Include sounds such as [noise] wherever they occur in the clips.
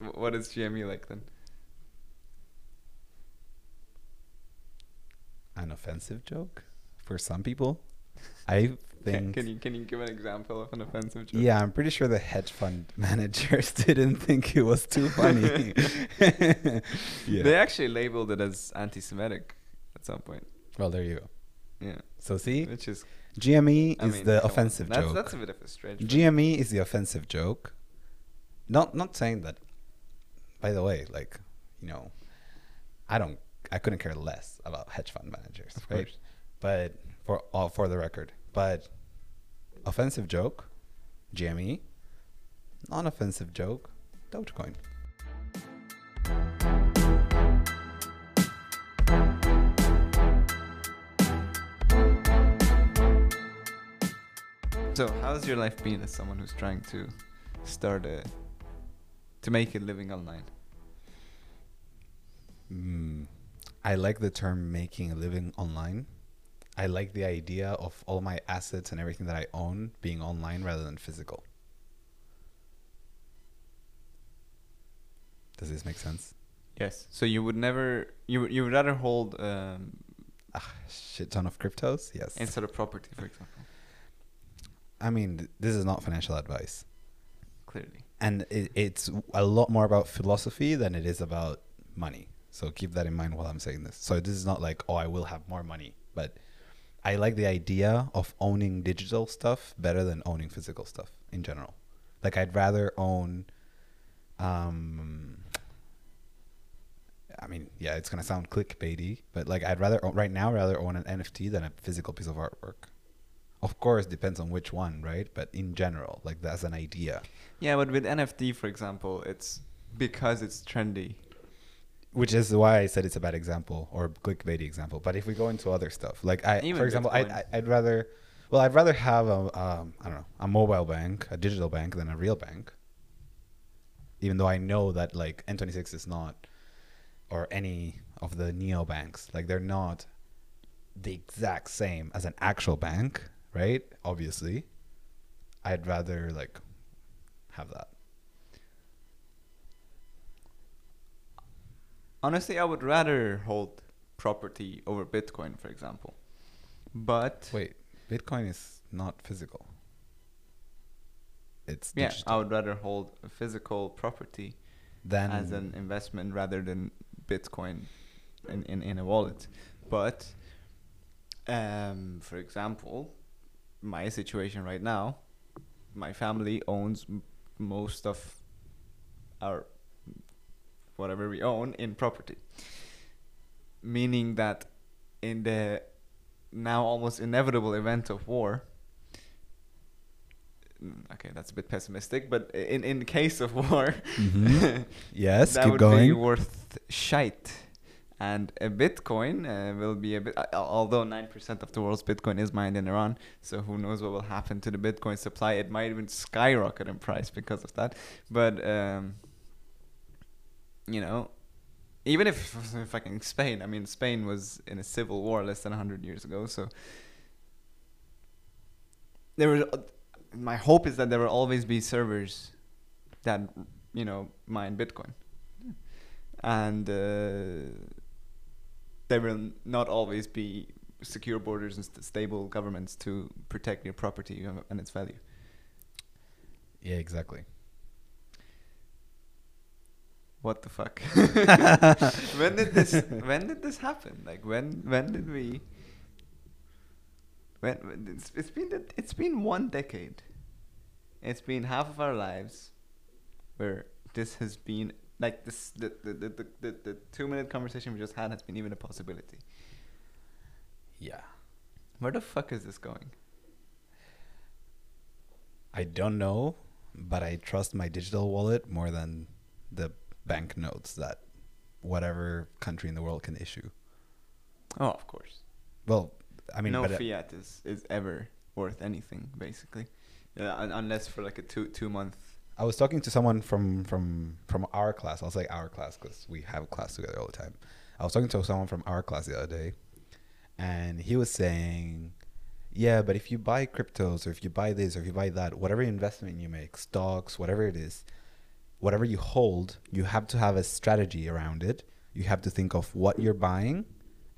Wh- What is GME like then? An offensive joke for some people. I [laughs] think. can you can you give an example of an offensive joke? Yeah, I'm pretty sure the hedge fund [laughs] managers [laughs] didn't think it was too funny. yeah. They actually labeled it as anti-Semitic at some point. well, there you go. Yeah, So see, which is GME I is mean, the offensive that's, joke. That's a bit of a stretch. GME is the offensive joke. Not not saying that. By the way, like you know, I don't. I couldn't care less about hedge fund managers, Of right? course. But for all for the record, but offensive joke, GME. Non-offensive joke, Dogecoin. So, how's your life been as someone who's trying to start a to make a living online? Mm, I like the term making a living online. I like the idea of all my assets and everything that I own being online rather than physical. Does this make sense? Yes. So you would never you would you would rather hold um, A shit ton of cryptos? Yes. instead of property, for example. I mean, th- this is not financial advice. Clearly. And it, it's a lot more about philosophy than it is about money. So keep that in mind while I'm saying this. So this is not like, oh, I will have more money. But I like the idea of owning digital stuff better than owning physical stuff in general. Like I'd rather own um I mean, yeah, it's gonna sound clickbaity, but like I'd rather right now rather own an NFT than a physical piece of artwork. Of course, depends on which one, right? But in general, like that's an idea. Yeah, but with NFT, for example, it's because it's trendy. Which is why I said it's a bad example or a clickbaity example. But if we go into other stuff, like I, Even for example, I. I, I'd rather, well, I'd rather have a, um, I don't know, a mobile bank, a digital bank than a real bank. Even though I know that like N26 is not, or any of the neo banks, like they're not the exact same as an actual bank, right? Obviously, I'd rather like have that. Honestly, I would rather hold property over Bitcoin, for example. But Wait, Bitcoin is not physical. It's yeah, digital. I would rather hold a physical property then as an investment rather than Bitcoin in, in, in a wallet. But um, for example, my situation right now, my family owns m- most of our whatever we own in property. Meaning that in the now almost inevitable event of war, mm, okay, that's a bit pessimistic, but in in case of [laughs] war, Mhm. [laughs] yes, that keep would going. be worth shite. And a Bitcoin uh, will be a bit, uh, although 9% of the world's Bitcoin is mined in Iran, so who knows what will happen to the Bitcoin supply. It might even skyrocket in price because of that. But, um, you know, even if [laughs] fucking Spain, I mean, Spain was in a civil war less than 100 years ago, so there was, my hope is that there will always be servers that, you know, mine Bitcoin and uh, there will not always be secure borders and st- stable governments to protect your property and its value. Yeah, exactly. What the fuck? [laughs] [laughs] when did this? When did this happen? Like when? When did we? When when- it's, it's been it's been one decade. It's been half of our lives, where this has been like this. The the the the, the, two minute conversation we just had has been even a possibility. Yeah. Where the fuck is this going? I don't know, but I trust my digital wallet more than the bank notes that whatever country in the world can issue. Oh, of course. Well, I mean, no uh, fiat is, is ever worth anything, basically, yeah, un- unless for like a two two month. I was talking to someone from from from our class. I'll say our class because we have class together all the time. I was talking to someone from our class the other day, and he was saying, "Yeah, but if you buy cryptos or if you buy this or if you buy that, whatever investment you make, stocks, whatever it is, whatever you hold, you have to have a strategy around it. You have to think of what you're buying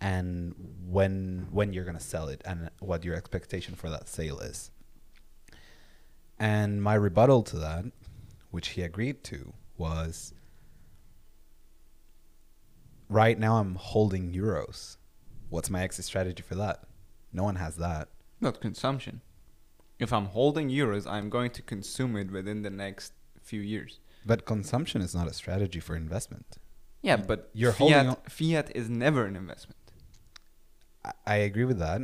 and when when you're gonna sell it and what your expectation for that sale is. And my rebuttal to that, which he agreed to, was right now I'm holding euros. What's my exit strategy for that? No one has that. Not consumption. If I'm holding euros, I'm going to consume it within the next few years. But consumption is not a strategy for investment. Yeah, but You're fiat, holding on- fiat is never an investment. I- I agree with that.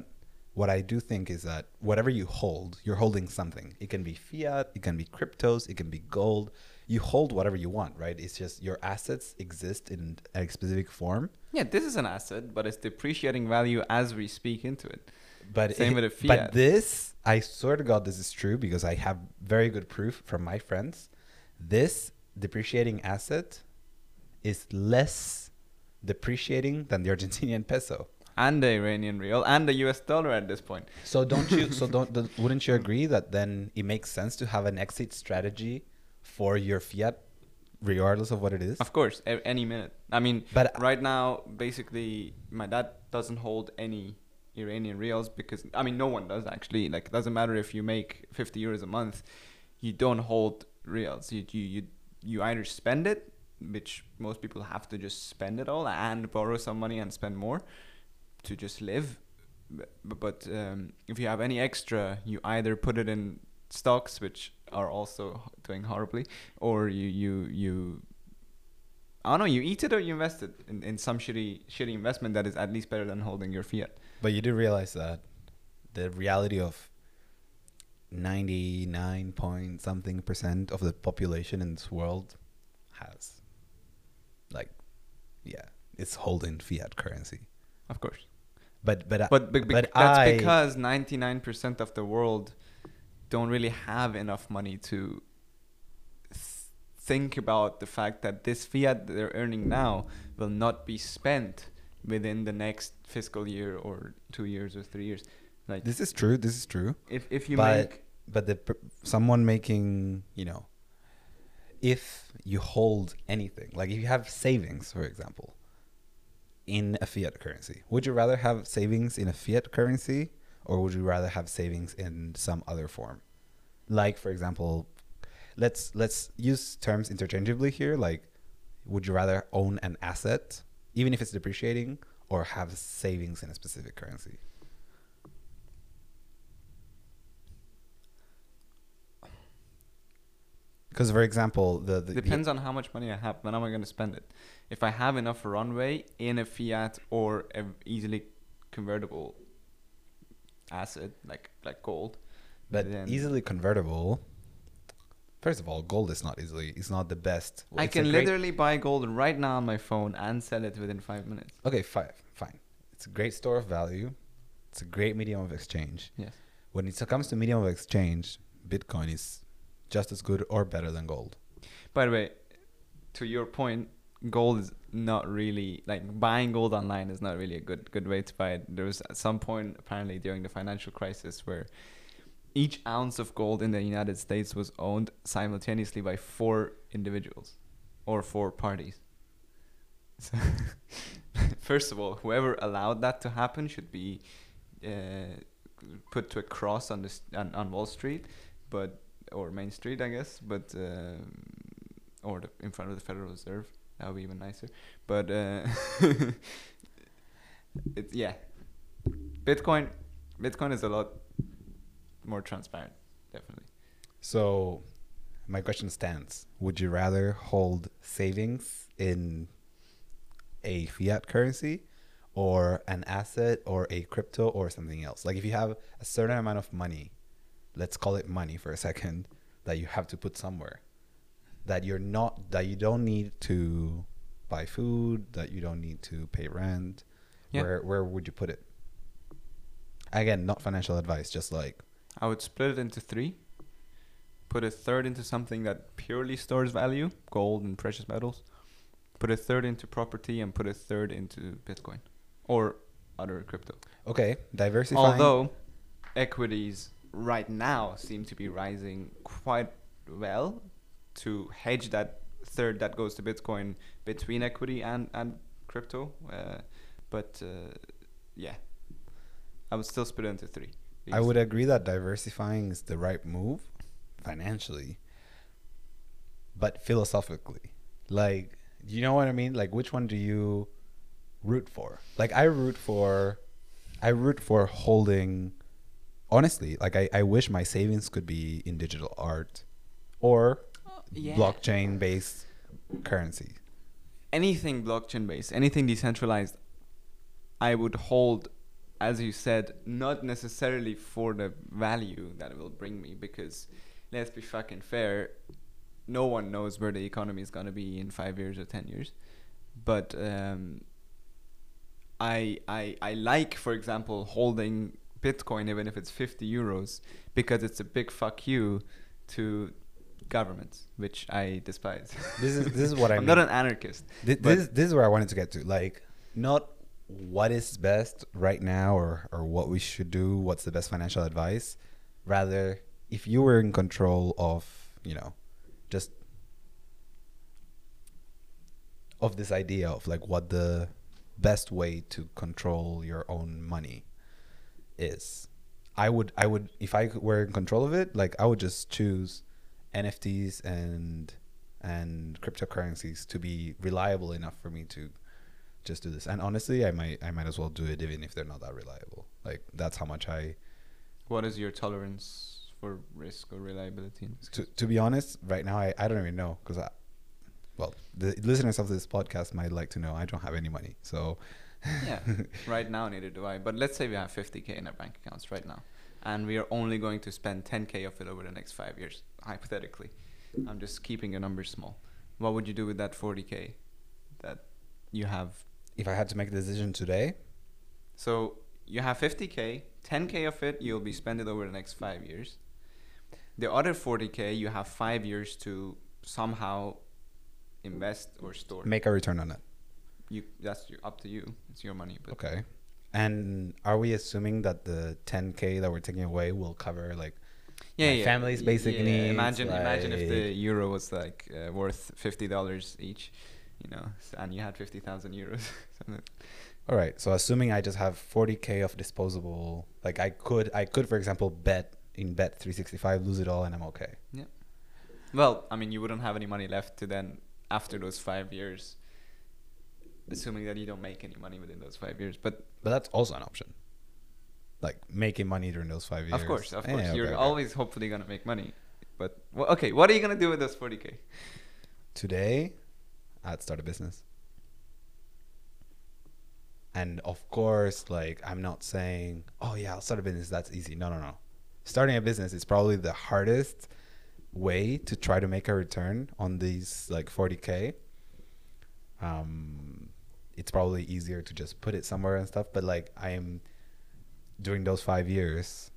What I do think is that whatever you hold, you're holding something. It can be fiat, it can be cryptos, it can be gold. You hold whatever you want, right? It's just your assets exist in a specific form. Yeah, this is an asset, but it's depreciating value as we speak into it. But Same it- with a fiat. But this, I swear to God, this is true because I have very good proof from my friends. This depreciating asset is less depreciating than the Argentinian peso. And the Iranian rial and the US dollar at this point. So don't you? So [laughs] don't? don't- Wouldn't you agree that then it makes sense to have an exit strategy for your fiat, regardless of what it is? Of course, a- any minute. I mean, But- right now, basically, my dad doesn't hold any Iranian rials because I mean, no one does actually. Like, it doesn't matter if you make 50 euros a month, you don't hold rials. You you you, you either spend it, which most people have to just spend it all and borrow some money and spend more to just live. But um, if you have any extra, you either put it in stocks, which are also doing horribly, or you you you I don't know. You eat it or you invest it in, in some shitty shitty investment that is at least better than holding your fiat. But you do realize that the reality of ninety-nine point something percent of the population in this world has, like, yeah, it's holding fiat currency. Of course, But but but, but, but that's I- because ninety nine percent of the world don't really have enough money to th- think about the fact that this fiat they're earning now will not be spent within the next fiscal year or two years or three years. Like this is true. This is true. if if you but make but the someone making you know if you hold anything like if you have savings for example in a fiat currency. Would you rather have savings in a fiat currency or would you rather have savings in some other form? Like for example let's let's use terms interchangeably here. Like would you rather own an asset even if it's depreciating or have savings in a specific currency because for example the, the Depends on how much money I have. When am I going to spend it? If I have enough runway in a fiat or a easily convertible asset like like gold, But then easily convertible. First of all, gold is not easily. It's not the best. I It's a can literally buy gold right now on my phone and sell it within five minutes. Okay, fine, fine. It's a great store of value. It's a great medium of exchange. Yes. When it comes to medium of exchange, Bitcoin is just as good or better than gold. By the way, to your point, gold is not really like buying gold online is not really a good good way to buy it. There was at some point apparently during the financial crisis where each ounce of gold in the United States was owned simultaneously by four individuals or four parties. So [laughs] first of all, whoever allowed that to happen should be uh, put to a cross on this on, on Wall Street, but or Main Street, I guess, but um, or the, in front of the Federal Reserve. That would be even nicer. But uh, [laughs] it yeah, Bitcoin, Bitcoin is a lot more transparent, definitely. So, my question stands: Would you rather hold savings in a fiat currency, or an asset, or a crypto, or something else? Like, if you have a certain amount of money, let's call it money for a second, that you have to put somewhere, that you're not, that you don't need to buy food, that you don't need to pay rent. Yeah. Where where would you put it? Again, not financial advice, just like I would split it into three. Put a third into something that purely stores value, gold and precious metals. Put a third into property and put a third into Bitcoin or other crypto. okay, diversifying. Although equities right now seem to be rising quite well to hedge that third that goes to Bitcoin between equity and and crypto. Uh, but uh, yeah, I would still split it into three. I would agree that diversifying is the right move financially, but philosophically, like, you know what I mean? Like, which one do you root for? Like, I root for, I root for holding. Honestly, like, I, I wish my savings could be in digital art, or yeah. blockchain based currency. anything blockchain based, anything decentralized, I would hold, as you said, not necessarily for the value that it will bring me, because let's be fucking fair, no one knows where the economy is gonna be in five years or ten years, but um, I I I like, for example, holding Bitcoin even if it's fifty euros, because it's a big fuck you to governments, which I despise. This is this is what [laughs] I I'm mean. not an anarchist. Th- this this is where I wanted to get to. Like, not what is best right now or or what we should do. What's the best financial advice? Rather, if you were in control of, you know, just of this idea of like what the best way to control your own money is. I would I would if I were in control of it, like I would just choose NFTs and and cryptocurrencies to be reliable enough for me to just do this. And honestly, I might I might as well do it even if they're not that reliable. Like that's how much I What is your tolerance for risk or reliability? To to be honest, right now I, I don't even know because I well, the listeners of this podcast might like to know I don't have any money. So yeah, [laughs] right now neither do I. But let's say we have 50k in our bank accounts right now, and we are only going to spend 10k of it over the next five years, hypothetically. I'm just keeping the numbers small. What would you do with that 40k that you have? if I had to make a decision today, So you have 50k, 10k of it you'll be spending over the next five years. The other 40k you have five years to somehow invest or store. make a return on it. You that's you, up to you. It's your money. But Okay. And are we assuming that the 10k that we're taking away will cover like yeah, yeah, family's y- basic yeah, needs, Imagine, imagine if the euro was like uh, worth fifty dollars each, you know, and you had fifty thousand euros. [laughs] All right. So assuming I just have 40k of disposable, like I could, I could, for example, bet in bet 365, lose it all, and I'm okay. Yeah. well, I mean, you wouldn't have any money left to then after those five years, assuming that you don't make any money within those five years. But But that's also an option. Like making money during those five years. of course, of Yeah, course, okay, you're okay. always hopefully gonna make money. But well, okay, what are you gonna do with those forty k? Today, I'd start a business. And of course, like I'm not saying, oh yeah, I'll start a business. That's easy. No, no, no. Starting a business is probably the hardest way to try to make a return on these like 40k. Um, it's probably easier to just put it somewhere and stuff. But like I am during those five years,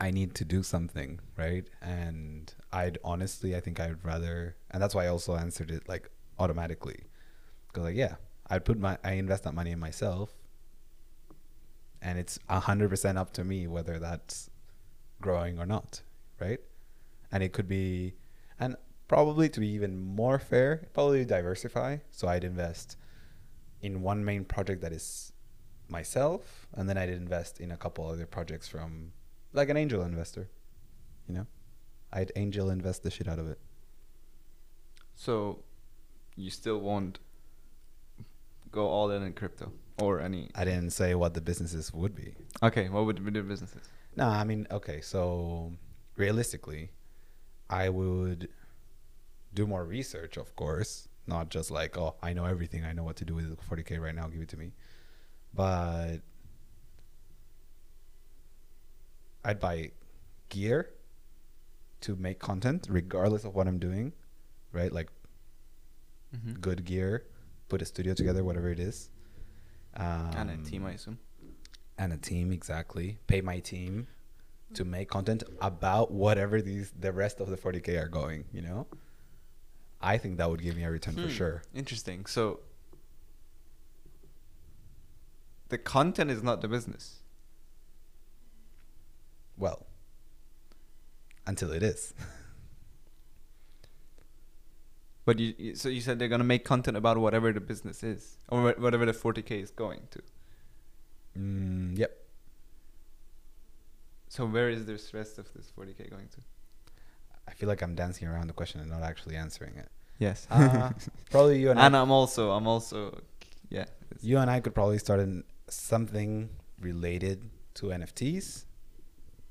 I need to do something, right? And I'd honestly, I think I'd rather, and that's why I also answered it like automatically, because like yeah, I'd put my, I invest that money in myself, and it's a hundred percent up to me whether that's growing or not, right? And it could be, and probably to be even more fair, probably diversify. So I'd invest in one main project that is myself, and then I'd invest in a couple other projects from like an angel investor. You know, I'd angel invest the shit out of it. So you still won't go all in in crypto or any. I didn't say what the businesses would be. Okay, what would be the businesses? No, I mean, okay, so realistically, I would do more research, of course, not just like, oh, I know everything, I know what to do with 40k right now, give it to me. But I'd buy gear to make content, regardless of what I'm doing, right? Like Mm-hmm. good gear, put a studio together, whatever it is. Um, and a team, I assume. and a team exactly pay my team to make content about whatever these the rest of the 40k are going you know i think that would give me a return for Hmm, sure Interesting. So the content is not the business. well until it is [laughs] But you, so you said they're gonna make content about whatever the business is or whatever the 40k is going to. Mm, yep. So where is this rest of this 40k going to? I feel like I'm dancing around the question and not actually answering it. Yes. Uh, [laughs] probably you and, I and I. I'm also I'm also yeah. You and I could probably start in something related to NFTs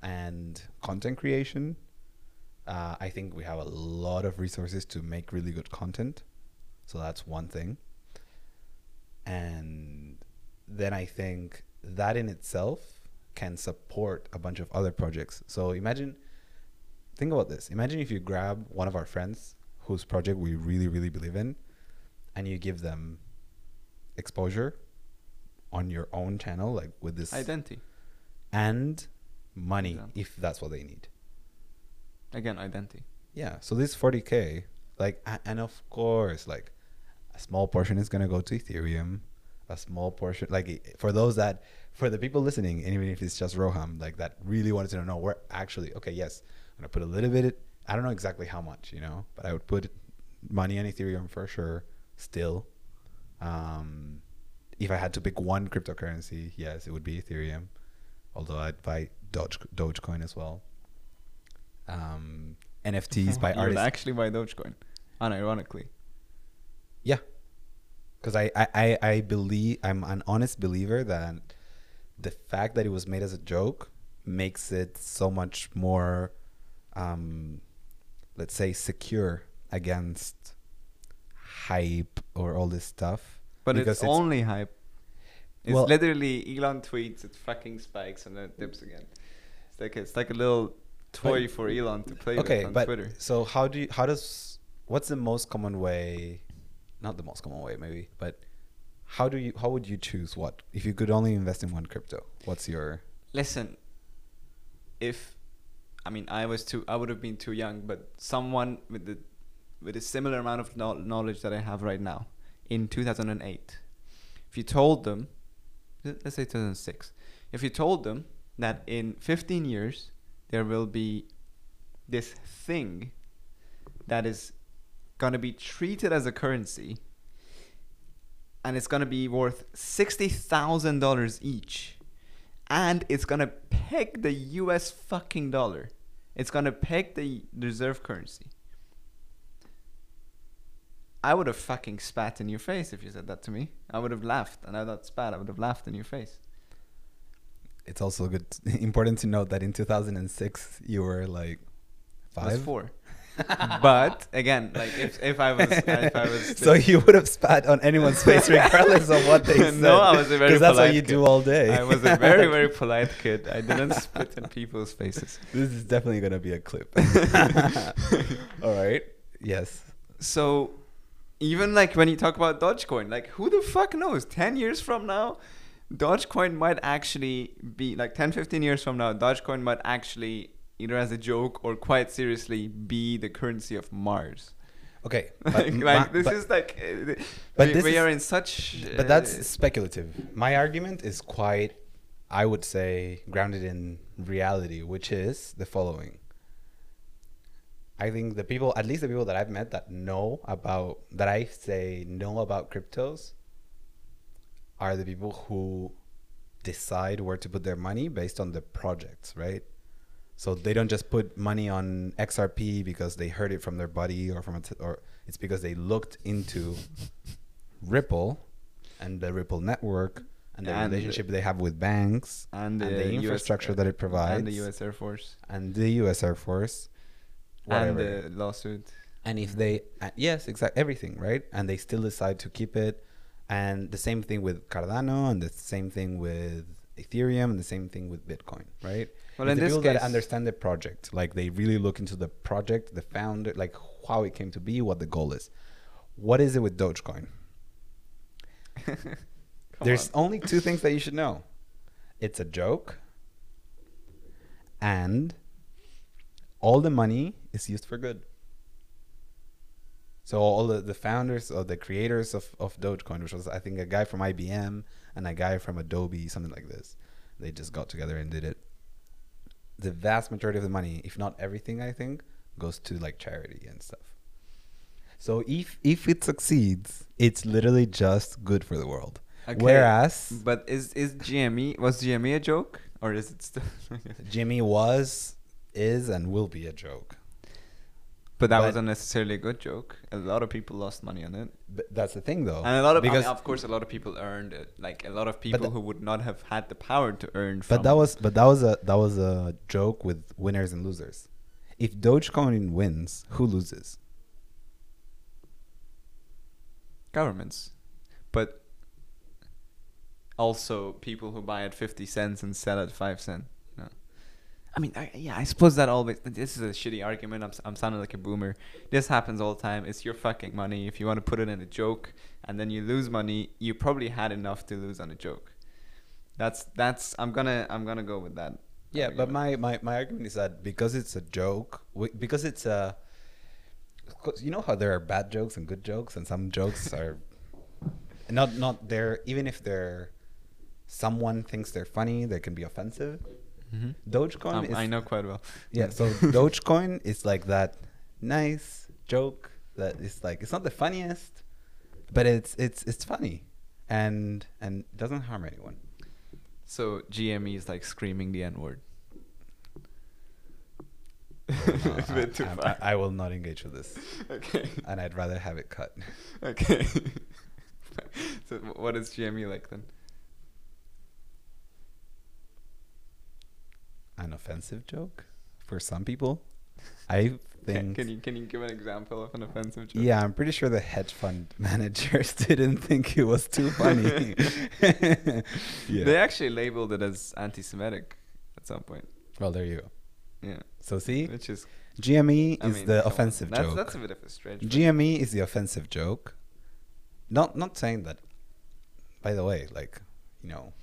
and content creation. Uh, I think we have a lot of resources to make really good content. So that's one thing. And then I think that in itself can support a bunch of other projects. So imagine, think about this. Imagine if you grab one of our friends whose project we really, really believe in and you give them exposure on your own channel, like with this identity and money, if that's what they need. again identity. Yeah. So this 40k, like, and of course, like, a small portion is gonna go to Ethereum. A small portion, like, for those that, for the people listening, and even if it's just Roham, like that really wanted to know where actually, okay, yes, I'm put a little bit. I don't know exactly how much, you know, but I would put money on Ethereum for sure. Still, um, if I had to pick one cryptocurrency, yes, it would be Ethereum. Although I'd buy Doge, Dogecoin as well. Um, NFTs [laughs] by artists. actually buy Dogecoin, unironically. Yeah, because I, I, I, I believe I'm an honest believer that the fact that it was made as a joke makes it so much more, um, let's say, secure against hype or all this stuff. But Because it's, it's- only hype. It's Well- literally Elon tweets, it fucking spikes and then it dips again. It's like it's like a little toy But- for Elon to play okay, with on but Twitter. so how do you, how does what's the most common way? Not the most common way, maybe, but how do you how would you choose what if you could only invest in one crypto? What's your Listen, if I mean I was too, I would have been too young, but someone with the with a similar amount of kno- knowledge that I have right now in 2008, if you told them, let's say 2006, if you told them that in 15 years there will be this thing that is going to be treated as a currency and it's going to be worth $60,000 each and it's going to peg the US fucking dollar. It's going to peg the reserve currency. I would have fucking spat in your face if you said that to me. I would have laughed, and I not spat. I would have laughed in your face. it's also good [laughs] important to note that in 2006 you were like I was five four. But again, like if, if I was if I [laughs] was so you would have spat on anyone's face regardless of what they [laughs] said No, I was a very because that's what you kid. do all day I was a very [laughs] very polite kid. I didn't spit in people's faces. this is definitely gonna be a clip all right yes So even like when you talk about Dogecoin, like who the fuck knows? 10 years from now, Dogecoin might actually be like 10 15 years from now, Dogecoin might actually either as a joke or quite seriously be the currency of Mars. okay [laughs] like, this but- is like uh, but we, this we is- are in such but uh, that's speculative. My argument is quite, I would say, grounded in reality, which is the following. I think the people, at least the people that I've met that know about, that I say know about cryptos, are the people who decide where to put their money based on the projects, right? So they don't just put money on XRP because they heard it from their buddy or from a t- or it's because they looked into Ripple and the Ripple network and the And relationship they have with banks and, and the, the US infrastructure that it provides and the US Air Force and the US Air Force whatever. and the lawsuit. And if they, uh, yes, exactly, everything, right? And they still decide to keep it. And the same thing with Cardano, and the same thing with Ethereum, and the same thing with Bitcoin, right? Well, If in people case, that understand the project, like they really look into the project, the founder, like how it came to be, what the goal is. What is it with Dogecoin? [laughs] There's on. only two things that you should know. It's a joke, and all the money is used for good. So all the, the founders or the creators of, of Dogecoin, which was I think a guy from IBM and a guy from Adobe, something like this, they just got together and did it. The vast majority of the money, if not everything, I think, goes to like charity and stuff. So if if it succeeds, it's literally just good for the world. Okay, Whereas but is is GME was GME a joke or is it still? [laughs] Jimmy was, is, and will be a joke. But that But- wasn't necessarily a good joke. A lot of people lost money on it, But that's the thing, though. and a lot of because because of course a lot of people earned it. Like a lot of people the- who would not have had the power to earn. But that was but that was a that was a joke with winners and losers. If Dogecoin wins, who loses? governments, but also people who buy at fifty cents and sell at five cent. I mean, I, yeah, I suppose that always. This is a shitty argument. I'm I'm sounding like a boomer. This happens all the time. It's your fucking money. If you want to put it in a joke and then you lose money, you probably had enough to lose on a joke. That's that's. I'm gonna I'm gonna go with that. Yeah, but my, my, my argument is that because it's a joke, because it's a, 'cause you know how there are bad jokes and good jokes, and some jokes [laughs] are not not they're even if they're someone thinks they're funny, they can be offensive. Mhm. Dogecoin Um, is I know quite well. yeah. So [laughs] Dogecoin is like that nice joke that is like it's not the funniest, but it's it's it's funny, and and doesn't harm anyone. So GME is like screaming the N word. A [laughs] bit too I, I-. I will not engage with this. okay. and I'd rather have it cut. [laughs] Okay. so what is GME like then? An offensive joke for some people. [laughs] I think. can you can you give an example of an offensive joke? Yeah, I'm pretty sure the hedge fund [laughs] managers [laughs] didn't think it was too funny. They actually labeled it as anti-Semitic at some point. Well, there you go. Yeah. So see, Which is GME I is mean, the offensive that's, joke. That's a bit of a stretch. GME is the offensive joke. Not not saying that. By the way, like you know,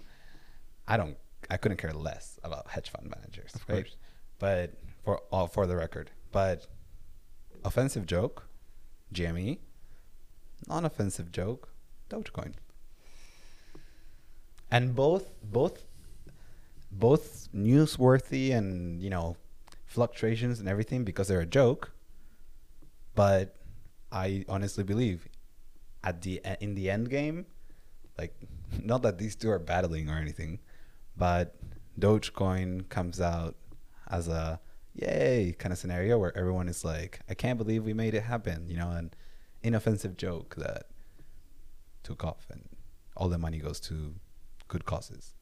I don't. I couldn't care less about hedge fund managers, Of right? course. But for all for the record, but offensive joke, GME. Non-offensive joke, Dogecoin. And both both both newsworthy and you know fluctuations and everything because they're a joke but I honestly believe at the in the end game, like [laughs] not that these two are battling or anything, but Dogecoin comes out as a yay kind of scenario where everyone is like, I can't believe we made it happen, you know, an inoffensive joke that took off and all the money goes to good causes.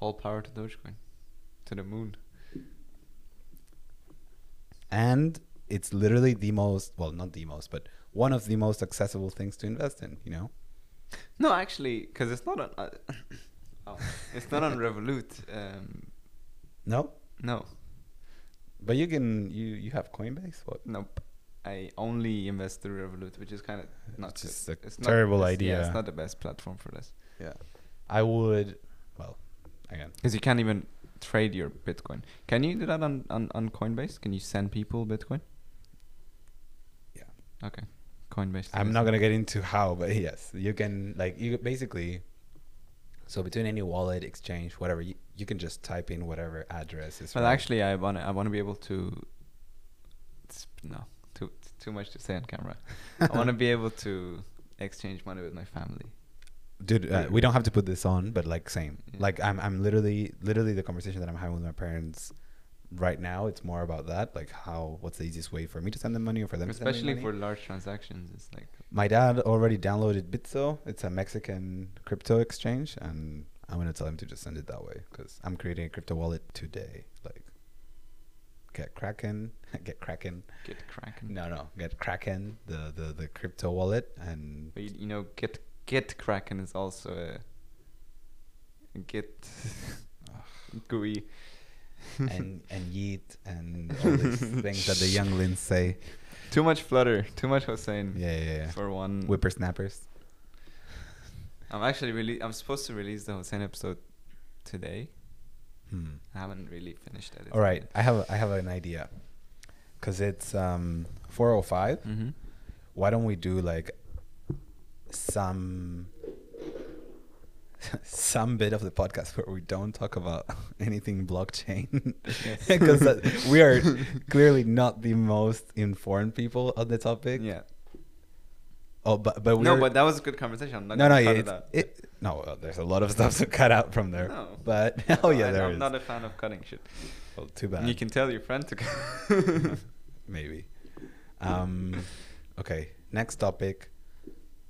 All power to Dogecoin, to the moon. And it's literally the most well, not the most, but one of the most accessible things to invest in, you know? No, actually, because it's not on. Uh, [coughs] oh, it's not on Revolut. Um, No? no, But you can you you have Coinbase? What? nope. I only invest through Revolut, which is kind of not Just a it's terrible idea. Yeah, it's not the best platform for this Yeah. I would well, again. because you can't even trade your Bitcoin. Can you do that on, on, on Coinbase? Can you send people Bitcoin? Yeah. Okay, Coinbase. I'm not gonna get into how, but yes, you can like you basically. So between any wallet, exchange, whatever, you, you can just type in whatever address is. Well, right. actually, I wanna I wanna be able to. No, too too much to say on camera. I [laughs] wanna be able to exchange money with my family. dude, uh, we don't have to put this on, but like same. Yeah. Like I'm, I'm literally, literally the conversation that I'm having with my parents right now. It's more about that, like how, what's the easiest way for me to send them money or for them to Especially for large transactions, it's like My dad already downloaded Bitso. It's a Mexican crypto exchange, and I'm gonna tell him to just send it that way because I'm creating a crypto wallet today. Like, get Kraken, [laughs] get Kraken. get cracking. No, no, get Kraken, the the the crypto wallet, and But you, you know, get get Kraken is also a, a get [laughs] GUI. [laughs] and and Yeet and all these [laughs] things that the younglings say. Too much flutter. Too much Hossein. Yeah, yeah, yeah. For one. Whippersnappers. I'm actually really. I'm supposed to release the Hossein episode today. Hmm. I haven't really finished it. All right, I have I have an idea, cause it's um 405. Mm-hmm. Why don't we do like some [laughs] some bit of the podcast where we don't talk about [laughs] anything blockchain [laughs] Yes. because we are clearly not the most informed people on the topic. Yeah. Oh, but but No, we're- but that was a good conversation. I'm not no, no, it it, no. There's a lot of stuff to cut out from there. No. But oh yeah, I- there I'm is. not a fan of cutting shit. well, too bad. You can tell your friend to cut. Maybe. Um, okay, next topic,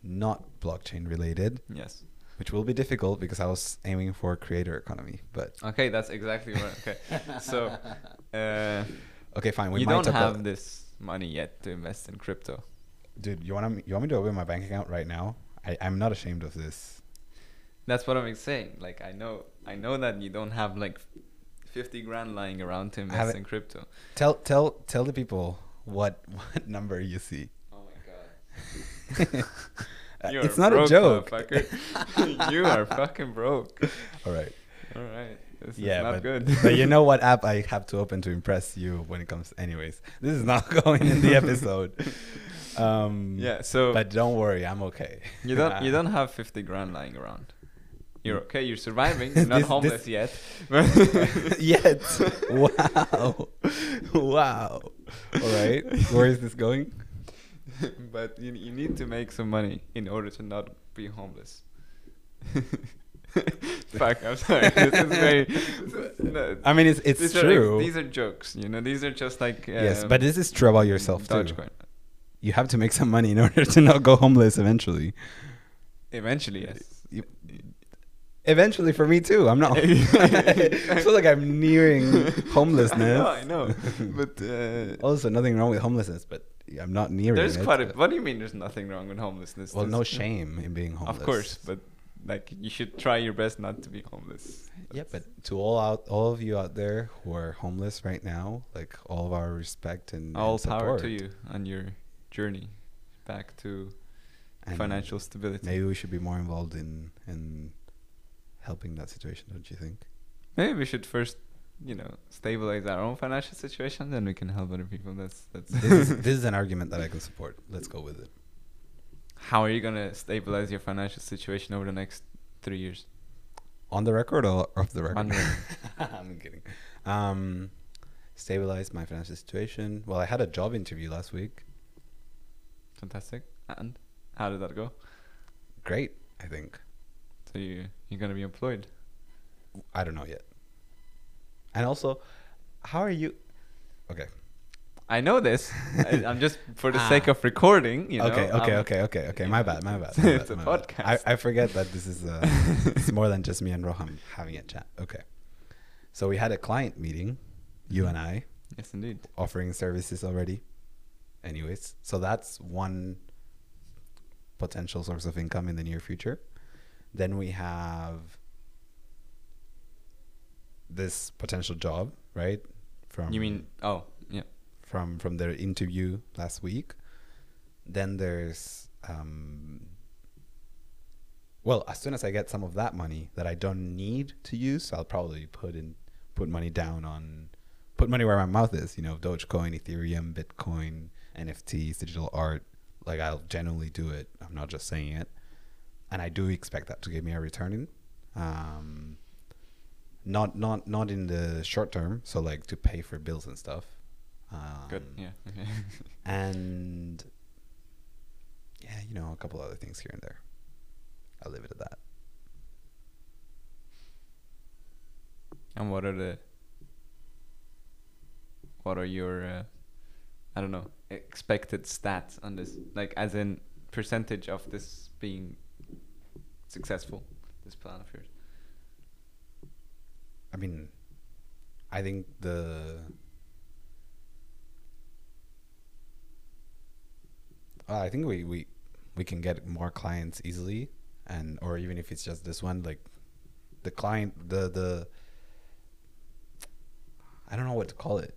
not blockchain related, yes. Which will be difficult because I was aiming for creator economy. But Okay, that's exactly right. Okay. [laughs] So, uh, okay, fine. We you might don't have about- this money yet to invest in crypto. dude. You want to you want me to open my bank account right now? I, I'm not ashamed of this. That's what I'm saying. Like I know, I know that you don't have like fifty grand lying around to invest in crypto. Tell tell tell the people what [laughs] what number you see. Oh my god. [laughs] You it's not a joke. [laughs] you are fucking broke. All right. All right. This yeah, is not but, good. but you know what [laughs] app I have to open to impress you when it comes. Anyways, this is not [laughs] going in the episode. Um, yeah. So but don't worry, I'm okay. you don't you don't have fifty grand lying around. You're okay. You're surviving. You're not This- homeless this- yet. yet. Wow. wow. All right. Where is this going? [laughs] but you, you need to make some money in order to not be homeless. [laughs] Fuck, I'm sorry. This is very. no, [laughs] I mean, it's it's these true. Are, these are jokes, you know. These are just like. Um, yes, but this is true about yourself too. Dogecoin. You have to make some money in order to not go homeless eventually. Eventually, yes. You- Eventually, for me too. I'm not. I feel like I'm nearing homelessness. I know, I know. but uh, Also, nothing wrong with homelessness, but I'm not nearing there's it. quite a. What do you mean? There's nothing wrong with homelessness? well, no shame in being homeless. Of course, but like you should try your best not to be homeless. Yeah, but to all out, all of you out there who are homeless right now, like all of our respect and, all and power support. to you on your journey back to And financial stability. Maybe we should be more involved in in helping that situation, don't you think? Maybe we should first, you know, stabilize our own financial situation, then we can help other people. That's that's. This is, [laughs] this is an argument that I can support. Let's go with it. How are you gonna stabilize your financial situation over the next three years? On the record or off the record? On the record. [laughs] I'm kidding. Um, stabilize my financial situation. Well, I had a job interview last week. Fantastic. And how did that go? Great, I think. So you you're gonna be employed. I don't know yet. And also, how are you? Okay. I know this. [laughs] I, I'm just for the Ah. sake of recording. You know. okay, okay, I'm- okay, okay, okay. My bad, my bad. [laughs] It's my a bad, bad. podcast. I, I forget that this is uh, [laughs] it's more than just me and Roham having a chat. Okay. So we had a client meeting, you and I, Yes, indeed. offering services already. Anyways, so that's one potential source of income in the near future. Then we have this potential job, right? From You mean? Oh, yeah. from from their interview last week. Then there's um well, as soon as I get some of that money that I don't need to use, I'll probably put in put money down on put money where my mouth is, you know, Dogecoin, Ethereum, Bitcoin, NFTs, digital art. Like I'll genuinely do it. I'm not just saying it. And I do expect that to give me a return in. Um not not not in the short term, so like to pay for bills and stuff. Um, Good. Yeah. Okay. [laughs] And yeah, you know, a couple other things here and there. I'll leave it at that. and what are the? What are your? Uh, I don't know. Expected stats on this, like as in percentage of this being successful. This plan of yours. I mean, I think the uh, I think we, we we can get more clients easily, and or even if it's just this one, like the client, the the I don't know what to call it.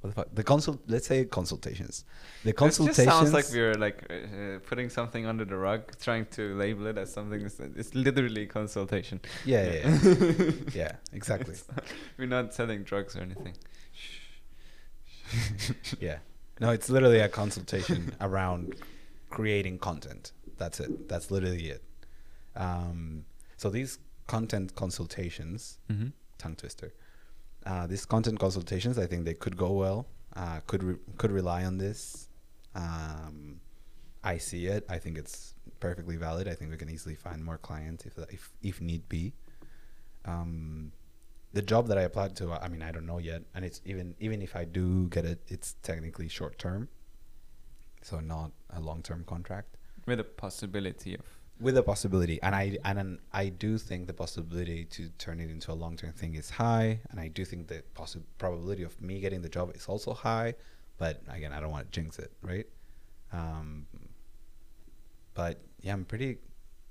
What the fuck? The consult. Let's say consultations. The consultations. sounds like we're like uh, uh, putting something under the rug, trying to label it as something. That's, it's literally consultation. yeah, yeah, yeah. [laughs] yeah, exactly. Not- we're not selling drugs or anything. [laughs] Yeah. No, it's literally a consultation [laughs] around creating content. That's it. That's literally it. Um, So these content consultations, Mm-hmm. tongue twister. Uh, these content consultations, I think they could go well. Uh, could re- could rely on this. Um, I see it. I think it's perfectly valid. I think we can easily find more clients if if if need be. Um, the job that I applied to, I mean, I don't know yet, and it's even even if I do get it, it's technically short term, so not a long term contract With a possibility of with a possibility and i and i do think the possibility to turn it into a long-term thing is high and i do think the possi- probability of me getting the job is also high but again i don't want to jinx it right um, but yeah i'm pretty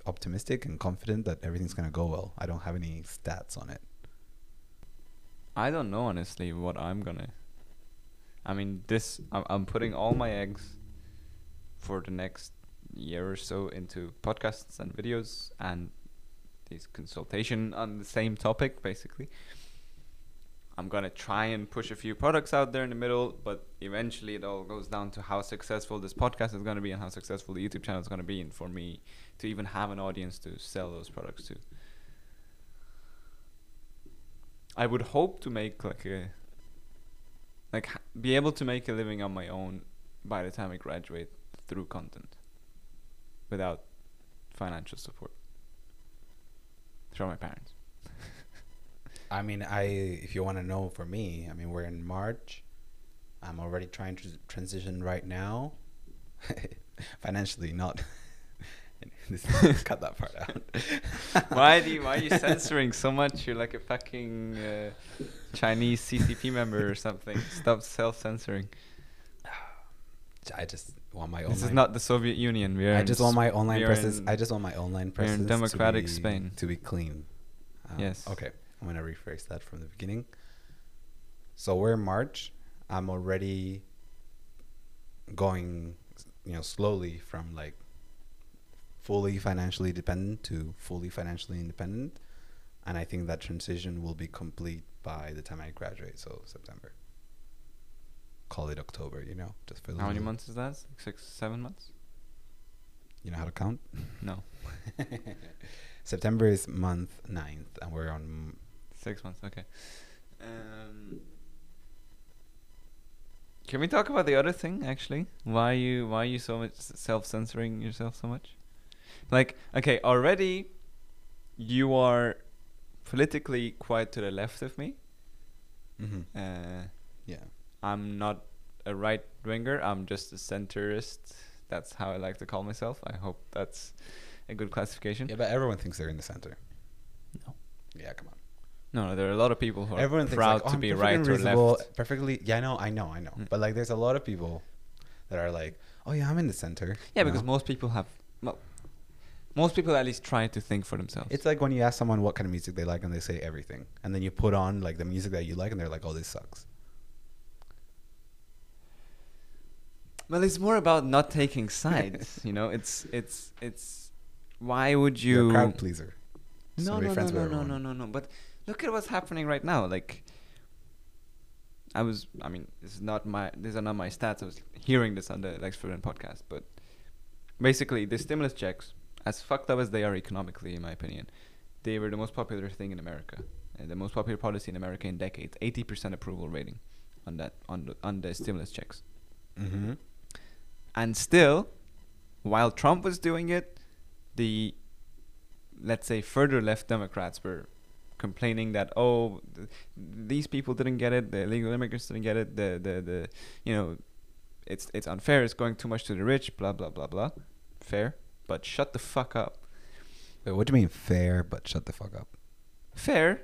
optimistic and confident that everything's going to go well i don't have any stats on it I don't know honestly what I'm gonna. I mean, this I'm, I'm putting all my eggs for the next year or so into podcasts and videos and this consultation on the same topic, basically. I'm gonna try and push a few products out there in the middle, but eventually it all goes down to how successful this podcast is gonna be and how successful the YouTube channel is gonna be, and for me to even have an audience to sell those products to. I would hope to make like a like be able to make a living on my own by the time I graduate through content without financial support from my parents. i mean i if you want to know for me i mean we're in march i'm already trying to transition right now [laughs] financially not [laughs] cut that part out [laughs] why do you why are you censoring so much? You're like a fucking uh, Chinese CCP member or something. Stop self censoring. I just want my own This is not the Soviet Union. We are I just want my online presses. in- I just want my online presses. we're in democratic to be, Spain. to be clean. Um, Yes. Okay, I'm gonna rephrase that from the beginning. So we're in March. I'm already going, you know, slowly from like fully financially dependent to fully financially independent, and I think that transition will be complete by the time I graduate. So September. Call it October. You know, just for the How many months is that? Six, seven months? You know how to count. No, [laughs] September is month ninth, and we're on. six months. Okay. Um, can we talk about the other thing actually? Why you why you so much self censoring yourself so much? Like okay, already you are politically quite to the left of me. Mm-hmm. Uh, Yeah. I'm not a right winger. I'm just a centrist. That's how I like to call myself. I hope that's a good classification. Yeah, but everyone thinks they're in the center. No. Yeah, come on. No, no, there are a lot of people who are Everyone thinks proud like, oh, to I'm be perfectly right or left. Perfectly. Yeah, I know, I know, I know. Mm. But like, there's a lot of people that are like, oh yeah, I'm in the center. Yeah, because know? most people have. Well, most people at least try to think for themselves. it's like when you ask someone what kind of music they like, and they say everything, and then you put on like the music that you like, and they're like, oh, this sucks. Well, it's more about not taking sides. [laughs] you know, it's it's it's. Why would You're a crowd pleaser. No, be no, no, no, no, no, no, no. But look at what's happening right now. Like, I was, I mean, this is not my, these are not my stats. I was hearing this on the Lex Fridman podcast, but basically, the stimulus checks, as fucked up as they are economically, in my opinion, they were the most popular thing in America, uh, the most popular policy in America in decades. Eighty percent approval rating on that on the on the stimulus checks. Mm-hmm. And still, while Trump was doing it, the let's say further left Democrats were complaining that oh th- these people didn't get it, the illegal immigrants didn't get it, the the the you know it's it's unfair, it's going too much to the rich, blah blah blah blah. Fair, but shut the fuck up. Wait, what do you mean fair? But shut the fuck up. Fair.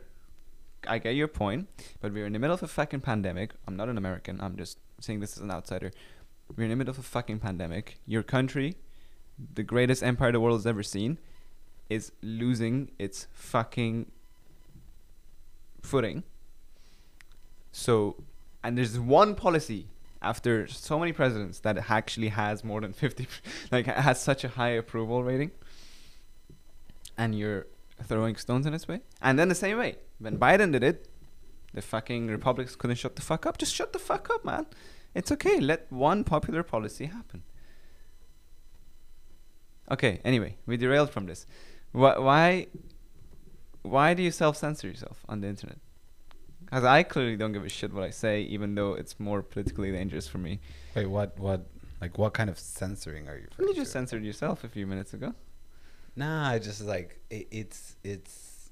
I get your point, but we're in the middle of a fucking pandemic. I'm not an American. I'm just saying this as an outsider. We're in the middle of a fucking pandemic. Your country, the greatest empire the world has ever seen, is losing its fucking footing. So, and there's one policy after so many presidents that actually has more than 50, [laughs] like has such a high approval rating. And you're throwing stones in its way. And then the same way, when Biden did it, the fucking Republicans couldn't shut the fuck up. Just shut the fuck up, man. It's okay. Let one popular policy happen. Okay, anyway, we derailed from this. Why, why why do you self censor yourself on the internet? Because I clearly don't give a shit what I say, even though it's more politically dangerous for me. Wait, what? What? Like, what kind of censoring are you? You just to? censored yourself a few minutes ago. Nah, I just like it, it's it's.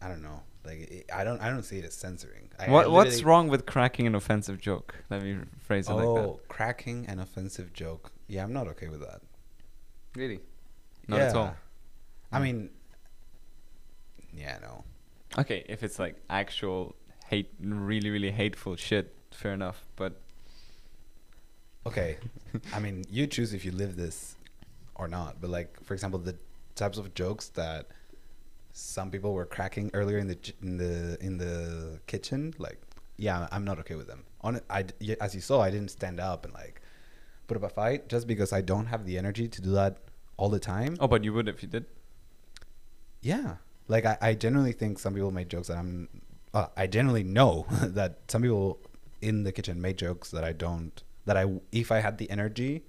I don't know. Like it, I don't I don't see it as censoring. I, I What's wrong with cracking an offensive joke? Let me phrase it Oh, like that. Oh, cracking an offensive joke. Yeah, I'm not okay with that. Really? Not at all. I hmm. mean, yeah, no. Okay, if it's like actual hate, really, really hateful shit, fair enough. But Okay, [laughs] I mean, you choose if you live this or not. But like, for example, the types of jokes that some people were cracking earlier in the in the in the kitchen, like, yeah, I'm not okay with them. On I as you saw, I didn't stand up and like put up a fight just because I don't have the energy to do that all the time. oh, but you would if you did. Yeah. Like I, I genuinely think some people make jokes that I'm uh, I genuinely know [laughs] that some people in the kitchen make jokes that I don't that I if I had the energy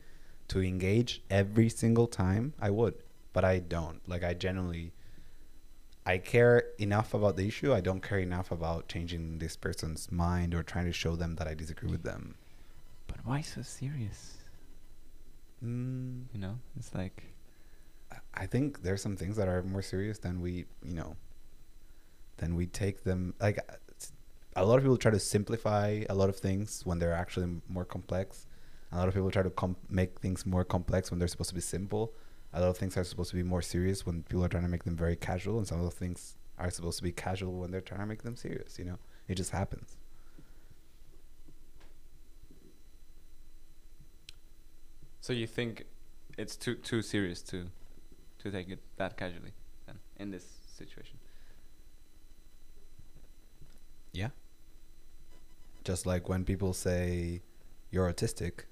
to engage every single time I would but I don't like I genuinely I care enough about the issue I don't care enough about changing this person's mind or trying to show them that I disagree with them But why so serious? mm, You know, it's like I think there's some things that are more serious than we, you know, than we take them. Like a lot of people try to simplify a lot of things when they're actually more complex. A lot of people try to com- make things more complex when they're supposed to be simple. A lot of things are supposed to be more serious when people are trying to make them very casual, and some of the things are supposed to be casual when they're trying to make them serious. You know, it just happens. so you think it's too too serious to to take it that casually then in this situation. Yeah. Just like when people say you're autistic,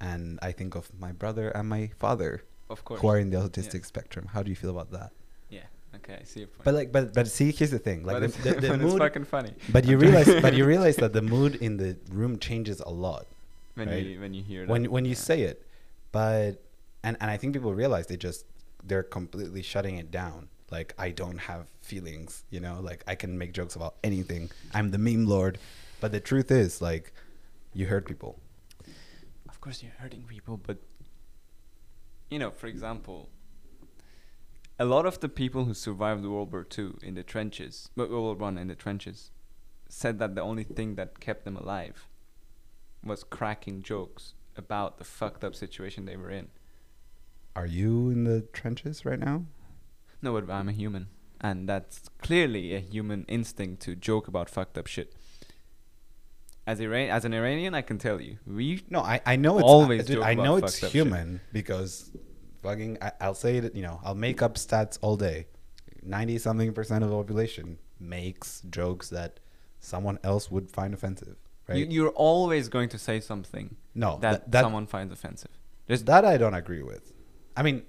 and I think of my brother and my father Of course. who are in the autistic Yeah. spectrum. How do you feel about that? Yeah. Okay, I see your point. But like, but but see, here's the thing. Like but the, it's, the, the [laughs] but it's mood. fucking funny But you realize, but you [laughs] realize that the mood in the room changes a lot when right? you when you hear when that. when you yeah. say it. But and and I think people realize they just they're completely shutting it down. Like I don't have feelings, you know. Like I can make jokes about anything. I'm the meme lord. But the truth is, like, you hurt people. Of course, you're hurting people, but you know, for example, a lot of the people who survived World War II in the trenches, World War One in the trenches, said that the only thing that kept them alive was cracking jokes about the fucked up situation they were in. Are you in the trenches right now? No, but I'm a human, and that's clearly a human instinct to joke about fucked up shit. As Iran, as an Iranian, I can tell you, we No, I, I know it's Always I, dude, I know it's up shit. human because fucking I, I'll say it. You know, I'll make up stats all day. Ninety something percent of the population makes jokes that someone else would find offensive. Right? you, you're always going to say something no, that, that, that, someone finds offensive. There's that I don't agree with. I mean,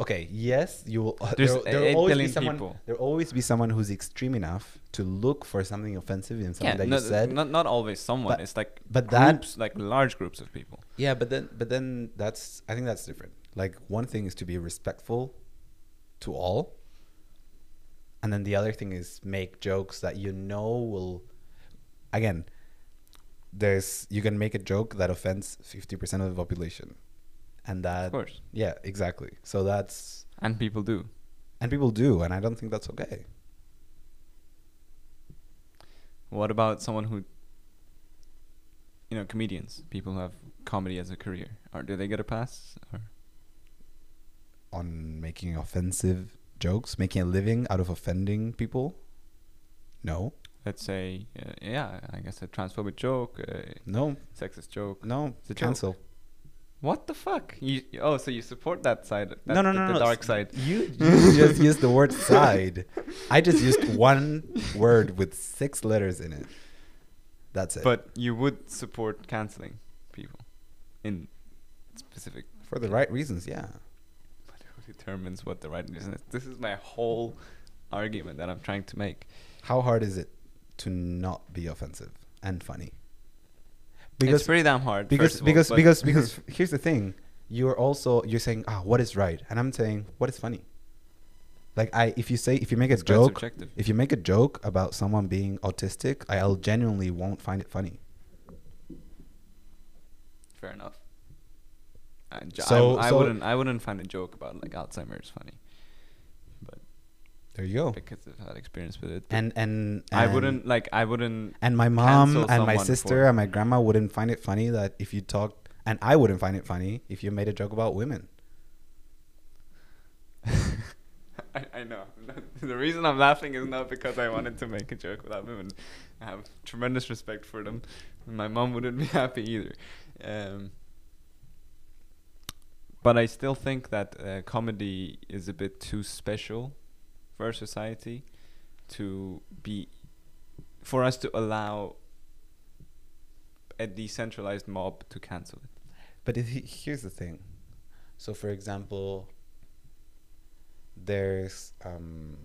okay, yes, you will. [laughs] There, will always be someone. people. There will always be someone who's extreme enough to look for something offensive in something yeah, that no, you said. not not always someone. But- it's like but that- like large groups of people. Yeah, but then but then that's I think that's different. Like one thing is to be respectful to all. And then the other thing is make jokes that you know will again there's you can make a joke that offends 50% of the population. And that Of course, yeah, exactly. So that's and people do. and people do and I don't think that's okay. What about someone who, you know, comedians, people who have comedy as a career, or do they get a pass? Or On making offensive jokes, making a living out of offending people? No. let's say, uh, yeah, I guess a transphobic joke, a No. sexist joke. No. It's a joke. What the fuck? You oh, so you support that side? That, no, no, the, no, the no. dark side. You, [laughs] you just used the word side. I just used one word with six letters in it. That's it. But you would support canceling people in specific. for the right reasons, yeah. But who determines what the right reason is? This is my whole argument that I'm trying to make. How hard is it to not be offensive and funny? It's pretty damn hard. because all, because because because [laughs] here's the thing. You're also you're saying, ah, what is right? And I'm saying, what is funny? Like I, if you say if you make a It's joke, if you make a joke about someone being autistic, I'll genuinely won't find it funny. Fair enough. I, So- I, I so- wouldn't. I wouldn't find a joke about like Alzheimer's funny, There you go. because I've had experience with it. And and, I and- wouldn't like. I wouldn't. And my mom and my sister and my grandma wouldn't find it funny that if you talked, and I wouldn't find it funny if you made a joke about women. [laughs] I, I know. [laughs] the reason I'm laughing is not because I wanted to make a joke about women. I have tremendous respect for them. and My mom wouldn't be [laughs] happy either. Um, but I still think that uh, comedy is a bit too special for our society to be for us to allow a decentralized mob to cancel it. But if he, here's the thing. So, for example, there's um,